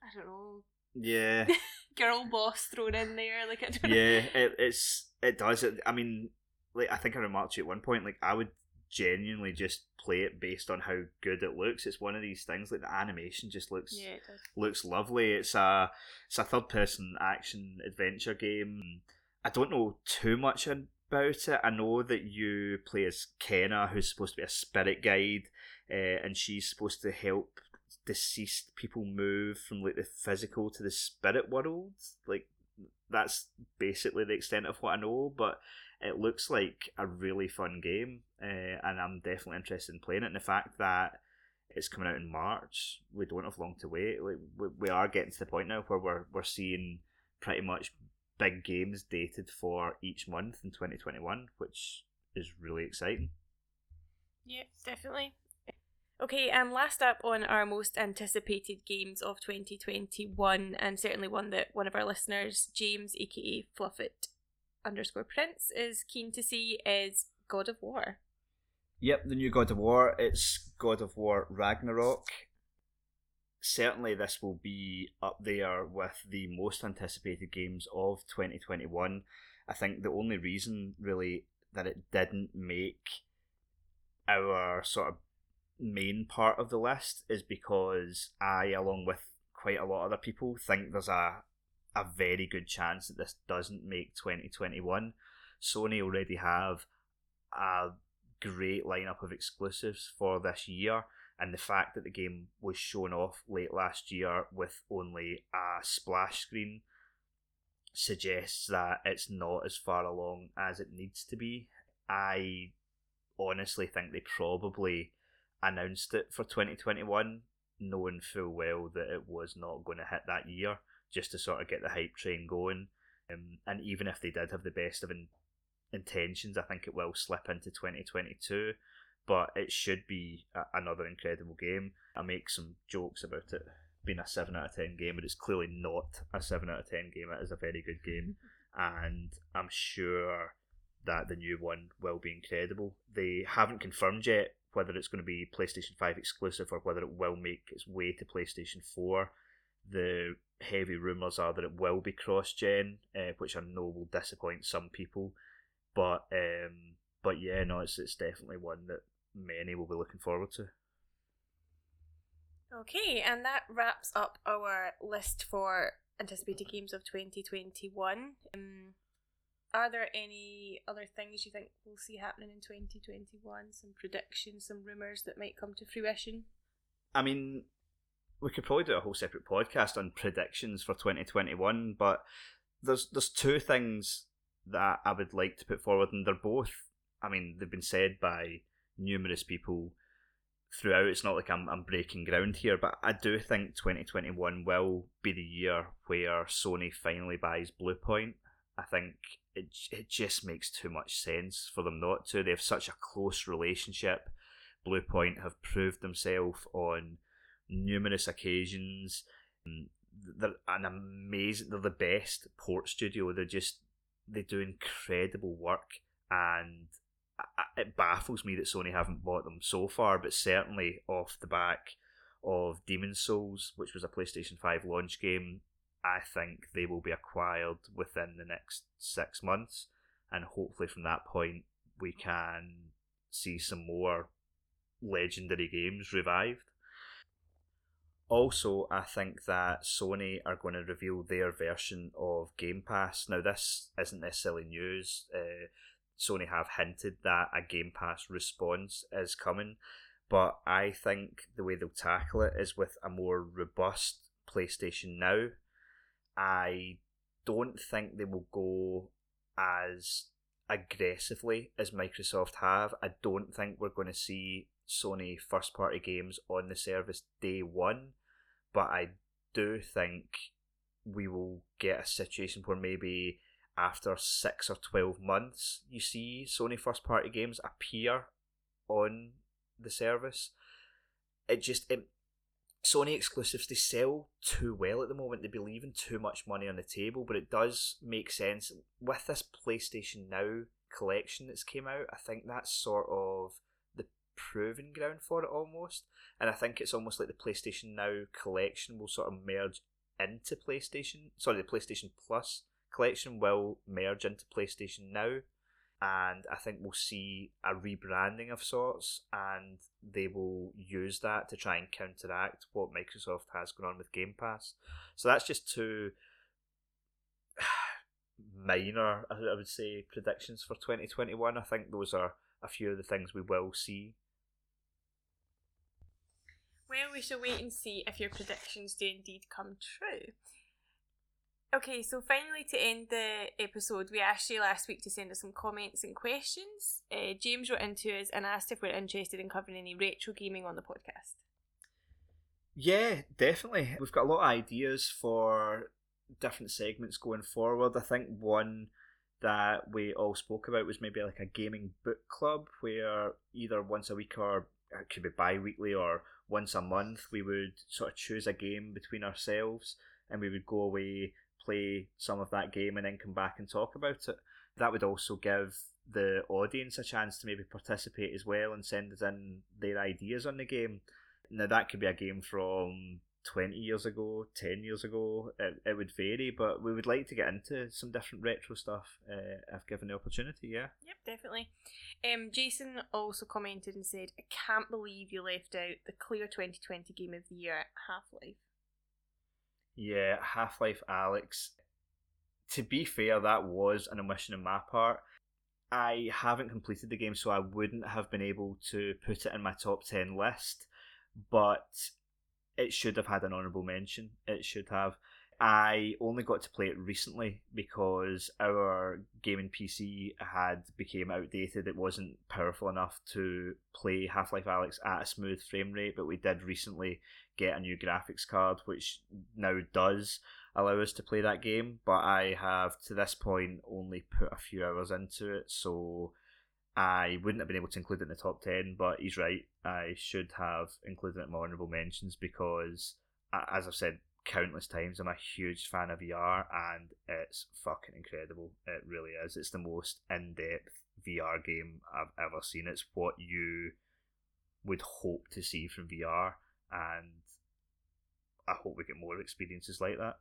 I don't know yeah. <laughs> Girl boss thrown in there, like I don't yeah, it, it's it does. It, I mean, like I think I remarked to you at one point, like I would genuinely just play it based on how good it looks. It's one of these things like the animation just looks yeah, looks lovely. It's a it's a third person action adventure game. I don't know too much about it. I know that you play as Kena, who's supposed to be a spirit guide, uh, and she's supposed to help deceased people move from like the physical to the spirit world. Like that's basically the extent of what I know, but it looks like a really fun game, uh, and I'm definitely interested in playing it. And the fact that it's coming out in March, we don't have long to wait. Like we, we are getting to the point now where we're we're seeing pretty much big games dated for each month in 2021, which is really exciting. Yeah, definitely. Okay, and last up on our most anticipated games of 2021, and certainly one that one of our listeners, James, aka Fluffit underscore Prince, is keen to see is God of War. Yep, the new God of War. It's God of War Ragnarok. Certainly, this will be up there with the most anticipated games of 2021. I think the only reason, really, that it didn't make our sort of main part of the list is because I, along with quite a lot of other people, think there's a a very good chance that this doesn't make 2021. Sony already have a great lineup of exclusives for this year, and the fact that the game was shown off late last year with only a splash screen suggests that it's not as far along as it needs to be. I honestly think they probably announced it for 2021, knowing full well that it was not going to hit that year, just to sort of get the hype train going. Um, and even if they did have the best of in- intentions, I think it will slip into 2022. But it should be a- another incredible game. I make some jokes about it being a 7 out of 10 game, but it's clearly not a 7 out of 10 game. It is a very good game. <laughs> And I'm sure that the new one will be incredible. They haven't confirmed yet whether it's going to be PlayStation 5 exclusive or whether it will make its way to PlayStation 4. The heavy rumours are that it will be cross gen, uh, which I know will disappoint some people. But um, but yeah, no, it's it's definitely one that many will be looking forward to. Okay, and that wraps up our list for anticipated games of 2021. Um, are there any other things you think we'll see happening in 2021? Some predictions, some rumours that might come to fruition? I mean, we could probably do a whole separate podcast on predictions for 2021, but there's there's two things that I would like to put forward, and they're both. I mean, they've been said by numerous people throughout. It's not like I'm I'm breaking ground here, but I do think 2021 will be the year where Sony finally buys Bluepoint. I think it it just makes too much sense for them not to. They have such a close relationship. Bluepoint have proved themselves on numerous occasions. Mm, they're an amazing. They're the best port studio. They're just they do incredible work, and it baffles me that Sony haven't bought them so far. But certainly off the back of Demon Souls, which was a PlayStation Five launch game, I think they will be acquired within the next six months, and hopefully from that point we can see some more legendary games revived. Also, I think that Sony are going to reveal their version of Game Pass. Now, this isn't necessarily news. Uh, Sony have hinted that a Game Pass response is coming, but I think the way they'll tackle it is with a more robust PlayStation Now. I don't think they will go as aggressively as Microsoft have. I don't think we're going to see Sony first party games on the service day one, but I do think we will get a situation where maybe after six or twelve months you see Sony first party games appear on the service. It just it Sony exclusives they sell too well at the moment. They be leaving too much money on the table, but it does make sense with this PlayStation Now collection that's came out. I think that's sort of the proving ground for it almost. And I think it's almost like the PlayStation Now collection will sort of merge into PlayStation. Sorry, the PlayStation Plus collection will merge into PlayStation Now. And I think we'll see a rebranding of sorts, and they will use that to try and counteract what Microsoft has going on with Game Pass. So that's just two <sighs> minor, I would say, predictions for 2021. I think those are a few of the things we will see well, we shall wait and see if your predictions do indeed come true. Okay, so finally to end the episode, we asked you last week to send us some comments and questions. Uh, James wrote into us and asked if we're interested in covering any retro gaming on the podcast. Yeah, definitely. We've got a lot of ideas for different segments going forward. I think one that we all spoke about was maybe like a gaming book club where either once a week or it could be bi weekly or once a month we would sort of choose a game between ourselves and we would go away play some of that game and then come back and talk about it that would also give the audience a chance to maybe participate as well and send us in their ideas on the game now that could be a game from 20 years ago, 10 years ago. It, it would vary, but we would like to get into some different retro stuff uh, if given the opportunity, yeah. Yep, definitely. Um, Jason also commented and said, I can't believe you left out the clear 2020 game of the year, Half Life. Yeah, Half Life Alyx. To be fair, that was an omission on my part. I haven't completed the game, so I wouldn't have been able to put it in my top 10 list. But it should have had an honourable mention. It should have. I only got to play it recently because our gaming PC had became outdated. It wasn't powerful enough to play Half Life Alyx at a smooth frame rate, but we did recently get a new graphics card, which now does allow us to play that game. But I have to this point only put a few hours into it, so I wouldn't have been able to include it in the top 10, but he's right. I should have included it in my honourable mentions because, as I've said countless times, I'm a huge fan of VR and it's fucking incredible. It really is. It's the most in depth VR game I've ever seen. It's what you would hope to see from VR, and I hope we get more experiences like that.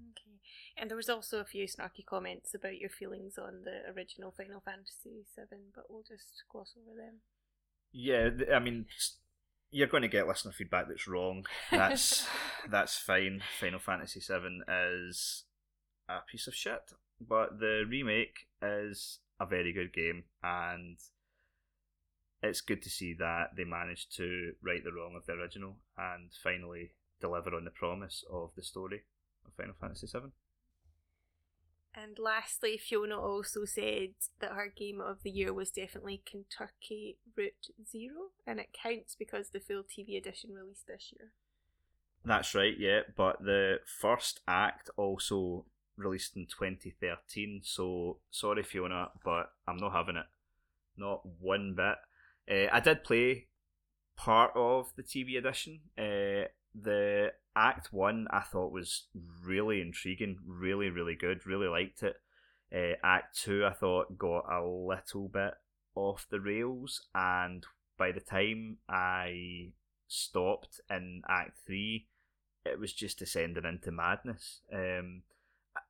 Okay. And there was also a few snarky comments about your feelings on the original Final Fantasy VII, but we'll just gloss over them. Yeah, I mean, you're going to get listener feedback that's wrong. That's <laughs> that's fine. Final Fantasy VII is a piece of shit, but the remake is a very good game, and it's good to see that they managed to right the wrong of the original and finally deliver on the promise of the story of Final Fantasy VII. And lastly, Fiona also said that her game of the year was definitely Kentucky Route Zero, and it counts because the full TV edition released this year. That's right, yeah. But the first act also released in 2013. So sorry, Fiona, but I'm not having it. Not one bit. Uh, I did play part of the TV edition. Uh, the act one I thought was really intriguing, really, really good. Really liked it. Uh, act two I thought got a little bit off the rails, and by the time I stopped in Act three, it was just descending into madness. Um,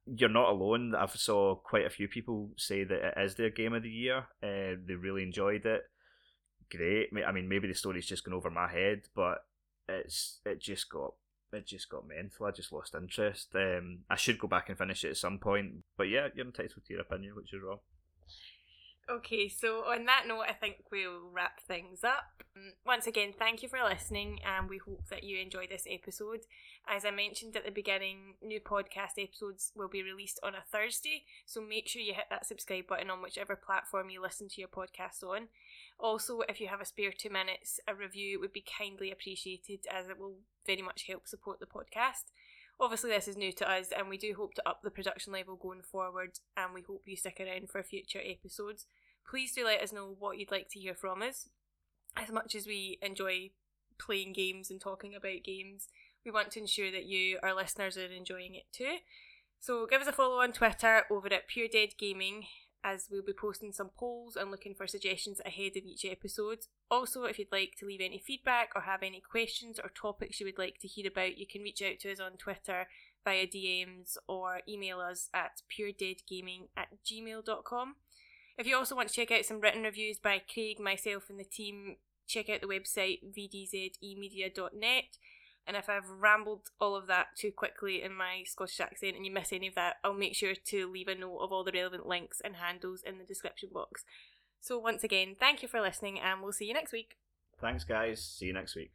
you're not alone. I've saw quite a few people say that it is their game of the year. Uh, they really enjoyed it. Great. I mean, maybe the story's just gone over my head, but it's it just got it just got mental. I just lost interest. Um, I should go back and finish it at some point, but yeah, you're entitled to your opinion, which is wrong. Okay, so on that note, I think we'll wrap things up. Um, Once again, thank you for listening, and we hope that you enjoyed this episode. As I mentioned at the beginning, new podcast episodes will be released on a Thursday, so make sure you hit that subscribe button on whichever platform you listen to your podcast on. Also, if you have a spare two minutes, a review would be kindly appreciated as it will very much help support the podcast. Obviously, this is new to us, and we do hope to up the production level going forward, and we hope you stick around for future episodes. Please do let us know what you'd like to hear from us. As much as we enjoy playing games and talking about games, we want to ensure that you, our listeners, are enjoying it too. So give us a follow on Twitter over at Pure Dead Gaming, as we'll be posting some polls and looking for suggestions ahead of each episode. Also, if you'd like to leave any feedback or have any questions or topics you would like to hear about, you can reach out to us on Twitter via DMs or email us at puredeadgaming at gmail.com. If you also want to check out some written reviews by Craig, myself, and the team, check out the website vdzemedia.net. And if I've rambled all of that too quickly in my Scottish accent and you miss any of that, I'll make sure to leave a note of all the relevant links and handles in the description box. So, once again, thank you for listening, and we'll see you next week. Thanks, guys. See you next week.